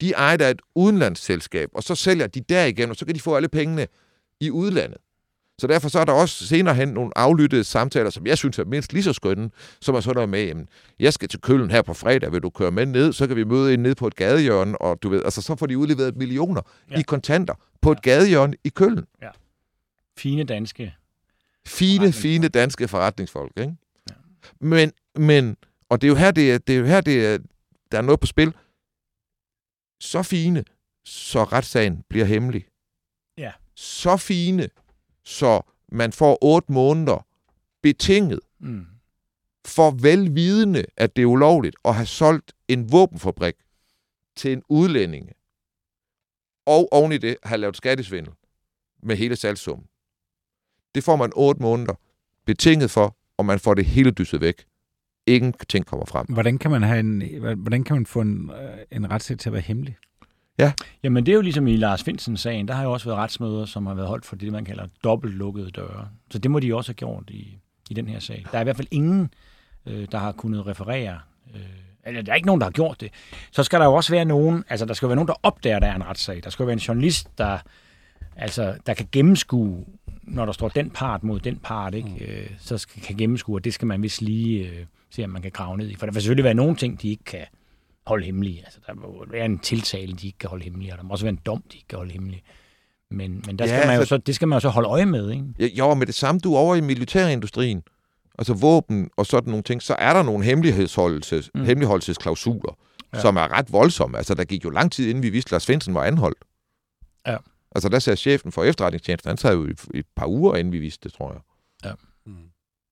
de ejer et udenlandsselskab, og så sælger de derigennem, og så kan de få alle pengene i udlandet. Så derfor så er der også senere hen nogle aflyttede samtaler, som jeg synes er mindst lige så skønne, som er sådan noget med, jamen, jeg skal til Køln her på fredag, vil du køre med ned, så kan vi møde ind ned på et gadehjørne, og du ved, altså så får de udleveret millioner ja. i kontanter på ja. et gadehjørne i Køln. Ja. Fine danske Fine, fine danske forretningsfolk, ikke? Ja. Men, men, og det er jo her, det er, det er, jo her det er, der er noget på spil, så fine, så retssagen bliver hemmelig. Ja. Så fine, så man får otte måneder betinget mm. for velvidende, at det er ulovligt at have solgt en våbenfabrik til en udlænding, og oven i det have lavet skattesvindel med hele salgssummen. Det får man otte måneder betinget for, og man får det hele dysset væk. Ingenting kommer frem. Hvordan kan man, have en, hvordan kan man få en, øh, en retssag til at være hemmelig? Ja. Jamen det er jo ligesom i Lars Finsen-sagen, der har jo også været retsmøder, som har været holdt for det, man kalder dobbelt lukkede døre. Så det må de også have gjort i, i den her sag. Der er i hvert fald ingen, øh, der har kunnet referere, øh, eller der er ikke nogen, der har gjort det. Så skal der jo også være nogen, altså der skal være nogen, der opdager, der er en retssag. Der skal være en journalist, der, altså, der kan gennemskue, når der står den part mod den part, ikke? Mm. Øh, så skal, kan gennemskue, og det skal man vist lige øh, se, om man kan grave ned i. For der vil selvfølgelig være nogle ting, de ikke kan holde hemmelige. Altså, der må være en tiltale, de ikke kan holde hemmelig, og der må også være en dom, de ikke kan holde hemmelig. Men, men der skal ja, man jo så, det skal man jo så holde øje med, ikke? Ja, jo, med det samme, du er over i militærindustrien, altså våben og sådan nogle ting, så er der nogle hemmelighedsholdelses, mm. hemmeligholdelsesklausuler, ja. som er ret voldsomme. Altså, der gik jo lang tid, inden vi vidste, at Lars Svendsen var anholdt. Ja. Altså, der sagde chefen for efterretningstjenesten, han sad jo i, i et par uger, inden vi vidste det, tror jeg. Ja. Mm.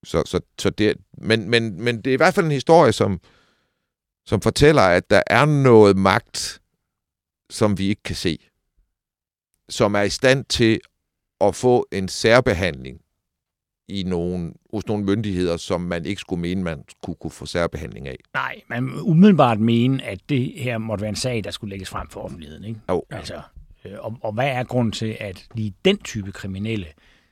Så, så, så det, men, men, men det er i hvert fald en historie, som, som fortæller, at der er noget magt, som vi ikke kan se, som er i stand til at få en særbehandling i nogle, hos nogle myndigheder, som man ikke skulle mene, man kunne, kunne få særbehandling af. Nej, man umiddelbart mene, at det her måtte være en sag, der skulle lægges frem for offentligheden. Ikke? Jo. Altså, øh, og, og hvad er grunden til, at lige den type kriminelle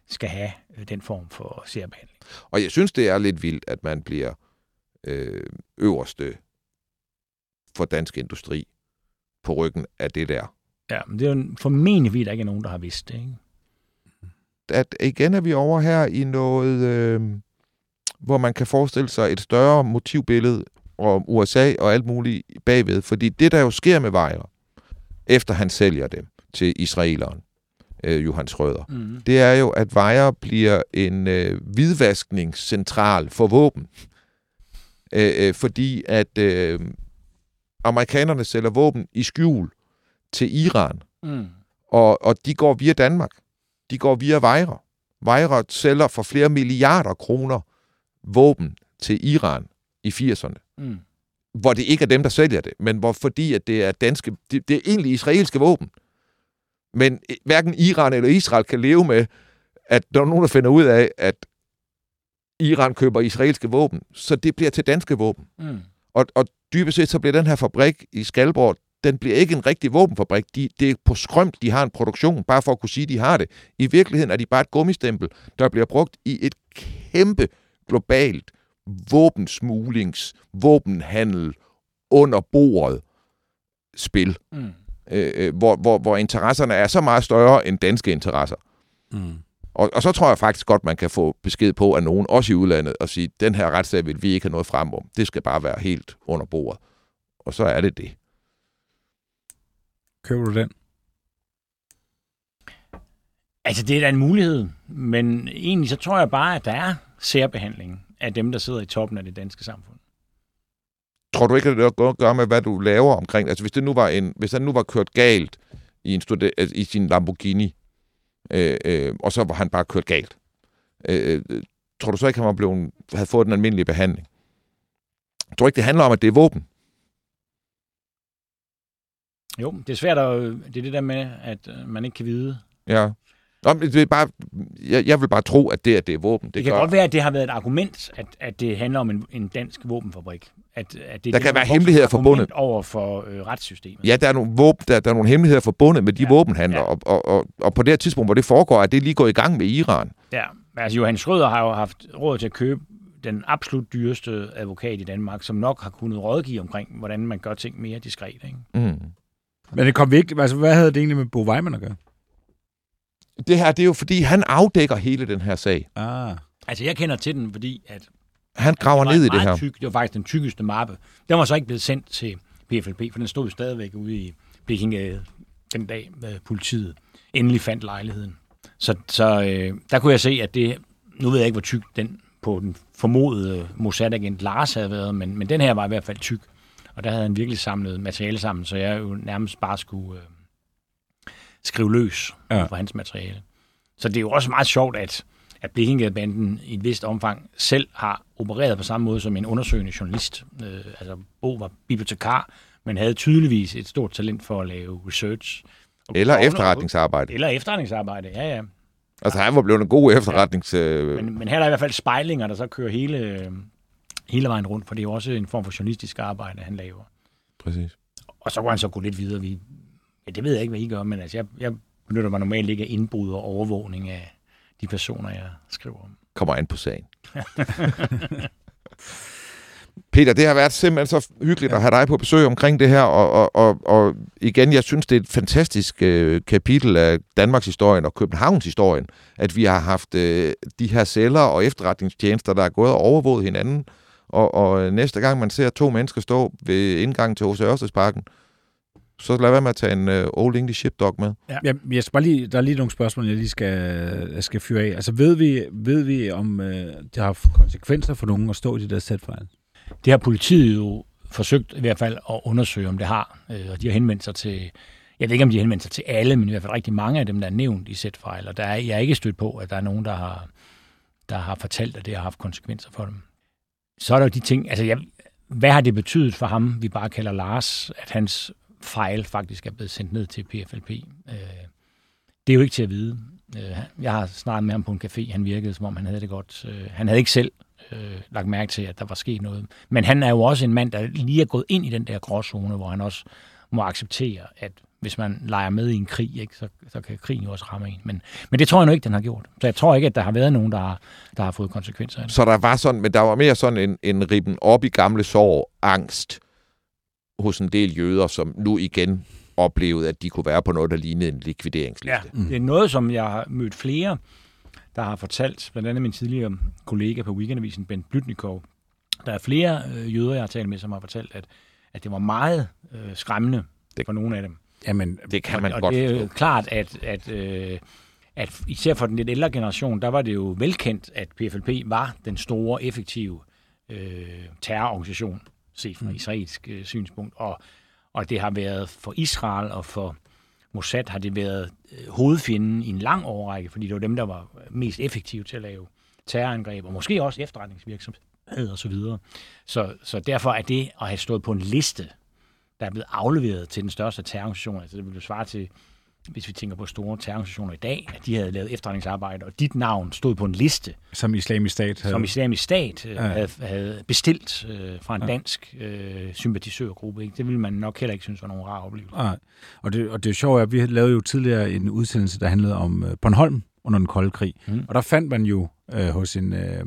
skal have øh, den form for særbehandling? Og jeg synes, det er lidt vildt, at man bliver øh, øverste for dansk industri på ryggen af det der. Ja, men det er jo formentlig, der ikke er nogen, der har vidst det. Ikke? At igen er vi over her i noget, øh, hvor man kan forestille sig et større motivbillede om USA og alt muligt bagved. Fordi det, der jo sker med Weyer, efter han sælger dem til israeleren, øh, Johan Schrøder, Mm. det er jo, at Weyer bliver en øh, hvidvaskningscentral for våben. Øh, øh, fordi at øh, amerikanerne sælger våben i skjul til Iran, Mm. og, og de går via Danmark. De går via Weyer. Weyer sælger for flere milliarder kroner våben til Iran i 80'erne Mm. hvor det ikke er dem, der sælger det, men hvor fordi at det er danske, det, det er egentlig israelske våben. Men eh, hverken Iran eller Israel kan leve med, at der er nogen, der finder ud af, at Iran køber israelske våben, så det bliver til danske våben. Mm. Og, og dybest set så bliver den her fabrik i Skalborg, den bliver ikke en rigtig våbenfabrik. De, det er på skrømt, de har en produktion, bare for at kunne sige, at de har det. I virkeligheden er de bare et gummistempel, der bliver brugt i et kæmpe globalt våbensmuglings, våbenhandel under bordet spil, Mm. øh, øh, hvor, hvor, hvor interesserne er så meget større end danske interesser. Mm. Og, og så tror jeg faktisk godt, man kan få besked på af nogen, også i udlandet, og sige, den her retssag vil vi ikke have noget frem om. Det skal bare være helt under bordet. Og så er det det. Køber du den? Altså, det er da en mulighed, men egentlig så tror jeg bare, at der er særbehandling af dem, der sidder i toppen af det danske samfund. Tror du ikke, at det har noget at gøre med, hvad du laver omkring? Altså, hvis det nu var, en, hvis han nu var kørt galt i, en stude, altså, i sin Lamborghini, øh, øh, og så var han bare kørt galt, øh, øh, tror du så ikke, han var blevet, havde fået den almindelige behandling? Tror du ikke, det handler om, at det er våben? Jo, det er svært at... Det er det der med, at øh, man ikke kan vide. Ja. Nå, men det er bare, jeg, jeg vil bare tro, at det, at det er våben, det, Det kan gør, godt være, at det har været et argument, at, at det handler om en, en dansk våbenfabrik. At, at det, Der det kan er være hemmeligheder forbundet. over for øh, retssystemet. Ja, der er nogle, våben, der, der er nogle hemmeligheder forbundet med de Ja. våbenhandler, Ja. og, og, og, og på det her tidspunkt, hvor det foregår, at det lige går i gang med Iran. Ja, men altså Johan Schrøder har jo haft råd til at købe den absolut dyreste advokat i Danmark, som nok har kunnet rådgive omkring, hvordan man gør ting mere diskret. Ikke? Mm. Men det kom virkelig... Altså, hvad havde det egentlig med Bo Weimann at gøre? Det her, det er jo fordi, han afdækker hele den her sag. Ah. Altså jeg kender til den, fordi at Han graver ned i det her. Tyk, det var faktisk den tykkeste mappe. Den var så ikke blevet sendt til PFLP, for den stod jo stadigvæk ude i Blikkinggade den dag, øh, politiet endelig fandt lejligheden. Så, så øh, der kunne jeg se, at det, nu ved jeg ikke, hvor tyk den på den formodede Mossad-agent Lars havde været, men, men den her var i hvert fald tyk. Og der havde han virkelig samlet materiale sammen, så jeg jo nærmest bare skulle øh, skrive løs Ja. ja. på hans materiale. Så det er jo også meget sjovt, at, at Blikkinggade-banden i et vist omfang selv har opereret på samme måde som en undersøgende journalist. Øh, altså, Bo var bibliotekar, men havde tydeligvis et stort talent for at lave research. Og- Eller og- efterretningsarbejde. Eller efterretningsarbejde, ja, ja. Altså, han var blevet en god efterretnings... Øh, Men, men her er der i hvert fald spejlinger, der så kører hele, øh, hele vejen rundt, for det er jo også en form for journalistisk arbejde, han laver. præcis. Og så kunne han så gå lidt videre. Vi, ja, det ved jeg ikke, hvad I gør, men altså, jeg, jeg benytter mig normalt ikke af indbrud og overvågning af de personer, jeg skriver om. Kommer an på sagen. *laughs* Peter, det har været simpelthen så hyggeligt at have dig på besøg omkring det her, og, og, og, og igen, jeg synes, det er et fantastisk øh, kapitel af Danmarks historien og Københavns historien, at vi har haft øh, de her celler og efterretningstjenester, der er gået og overvåget hinanden, og, og øh, næste gang man ser to mennesker stå ved indgangen til H.C. Ørstedsparken, så lad være med at tage en øh, Old English Shipdog med. Jeg, jeg skal bare lige, der er lige nogle spørgsmål, jeg lige skal, jeg skal fyre af. Altså, ved vi, ved vi om øh, det har haft konsekvenser for nogen at stå i de der sætfejl? Det har politiet jo forsøgt i hvert fald at undersøge, om det har. Øh, Og de har henvendt sig til jeg ved ikke, om de henvender sig til alle, men i hvert fald rigtig mange af dem, der er nævnt i Z-file, og der er, jeg er ikke stødt på, at der er nogen, der har, der har fortalt, at det har haft konsekvenser for dem. Så er der jo de ting, altså jeg, hvad har det betydet for ham, vi bare kalder Lars, at hans fejl faktisk er blevet sendt ned til PFLP? Øh, det er jo ikke til at vide. Øh, jeg har snakket med ham på en café, han virkede, som om han havde det godt. Øh, han havde ikke selv øh, lagt mærke til, at der var sket noget. Men han er jo også en mand, der lige er gået ind i den der gråzone, hvor han også må acceptere, at hvis man leger med i en krig, ikke, så, så kan krigen jo også ramme en. Men, men det tror jeg nu ikke, den har gjort. Så jeg tror ikke, at der har været nogen, der har, der har fået konsekvenser af det. Så der var sådan, men der var mere sådan en, en riben op i gamle sår, angst hos en del jøder, som nu igen oplevede, at de kunne være på noget, der lignede en likvideringsliste. Ja, det er noget, som jeg har mødt flere, der har fortalt, blandt andet min tidligere kollega på Weekendavisen, Bent Blytnikov. Der er flere øh, jøder, jeg har talt med, som har fortalt, at, at det var meget øh, skræmmende det, for nogle af dem. Jamen, det kan man og, godt Og det er jo klart, at, at, øh, at især for den lidt ældre generation, der var det jo velkendt, at PFLP var den store, effektive øh, terrororganisation, set fra israelsk øh, synspunkt. Og, og det har været for Israel og for Mossad har det været øh, hovedfjenden i en lang årrække, fordi det var dem, der var mest effektive til at lave terrorangreb, og måske også efterretningsvirksomhed og så videre. Så, så derfor er det at have stået på en liste, der er blevet afleveret til den største terrororganisation, altså det vil svare til, hvis vi tænker på store terrororganisationer i dag, at de havde lavet efterretningsarbejde, og dit navn stod på en liste, Som islamisk stat havde. som islamisk stat øh, Ja. havde, havde bestilt øh, fra en dansk øh, sympatisørgruppe. Ikke? Det ville man nok heller ikke synes var nogen rar oplevelse. Nej. Og det, og det er sjovt, at vi lavede jo tidligere en udsendelse, der handlede om øh, Bornholm under den kolde krig. Mm. Og der fandt man jo øh, hos en, øh,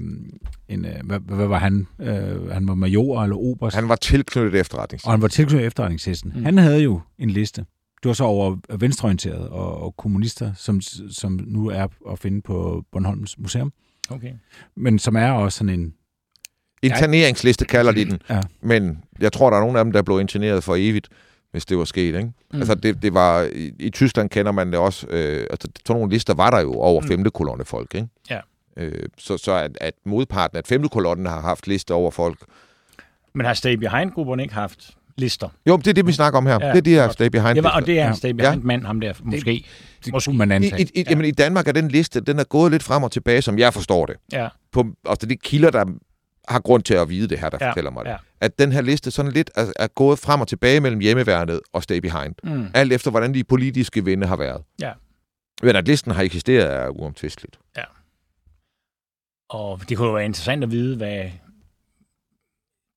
en øh, hvad, hvad var han? Øh, han var major eller oberst, Han var tilknyttet efterretnings. og han var tilknyttet efterretningshesten. Mm. Mm. Han havde jo en liste. Det var så over venstreorienterede og, og kommunister, som, som nu er at finde på Bornholms Museum. Okay. Men som er også sådan en... Interneringsliste kalder de den. Ja. Men jeg tror, der er nogle af dem, der blev interneret for evigt, hvis det var sket. Ikke? Mm. Altså, det, det var, i, I Tyskland kender man det også. Øh, altså, sådan nogle lister var der jo over Mm. femte kolonne folk. Ikke? Ja. Øh, så så at, at modparten af femte kolonnen har haft lister over folk. Men har Stay Behind-grupperne ikke haft lister? Jo, det er det, vi snakker om her. Ja, Ja, det er de her stay behind Det var, og det er en Ja. Stay Behind-mand, ham der, måske. Det Måske. kunne man I, antage. i, i, jamen, I Danmark er den liste, den er gået lidt frem og tilbage, som jeg forstår det. Ja, På, altså, det er kilder, der har grund til at vide det her, der Ja, ja, fortæller mig det. ja. Ja. At den her liste sådan lidt er, er gået frem og tilbage mellem hjemmeværnet og stay behind. mm. Alt efter, hvordan de politiske vinde har været. Ja. Men at listen har eksisteret, er uomtvisteligt. Og det kunne jo være interessant at vide, hvad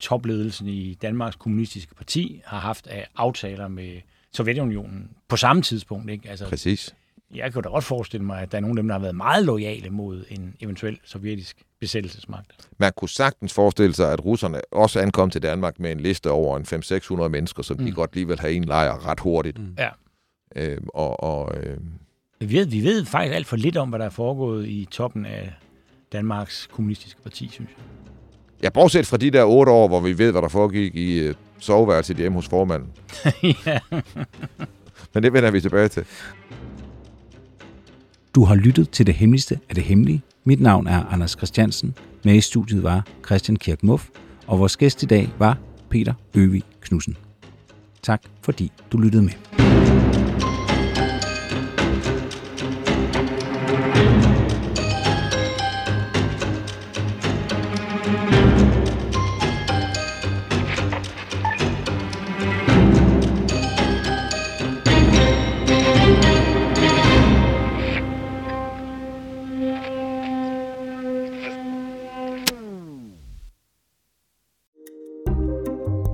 topledelsen i Danmarks Kommunistiske Parti har haft af aftaler med Sovjetunionen på samme tidspunkt. Ikke? Altså, Præcis. jeg kan da godt forestille mig, at der er nogle af dem, der har været meget lojale mod en eventuel sovjetisk besættelsesmagt. Man kunne sagtens forestille sig, at russerne også ankom til Danmark med en liste over en 500-600 mennesker, som mm. de godt lige vil have en lejr ret hurtigt. Mm. Ja. Øhm, og, og, øh, Vi ved, vi ved faktisk alt for lidt om, hvad der er foregået i toppen af Danmarks Kommunistiske Parti, synes jeg. Ja, bortset fra de der otte år, hvor vi ved, hvad der foregik i øh, soveværelset hjemme hos formanden. *laughs* ja. Men det vender vi tilbage til. Du har lyttet til det hemmeligste af det hemmelige. Mit navn er Anders Christiansen. Med i studiet var Christian Kirk Muff, og vores gæst i dag var Peter Øvig Knudsen. Tak fordi du lyttede med.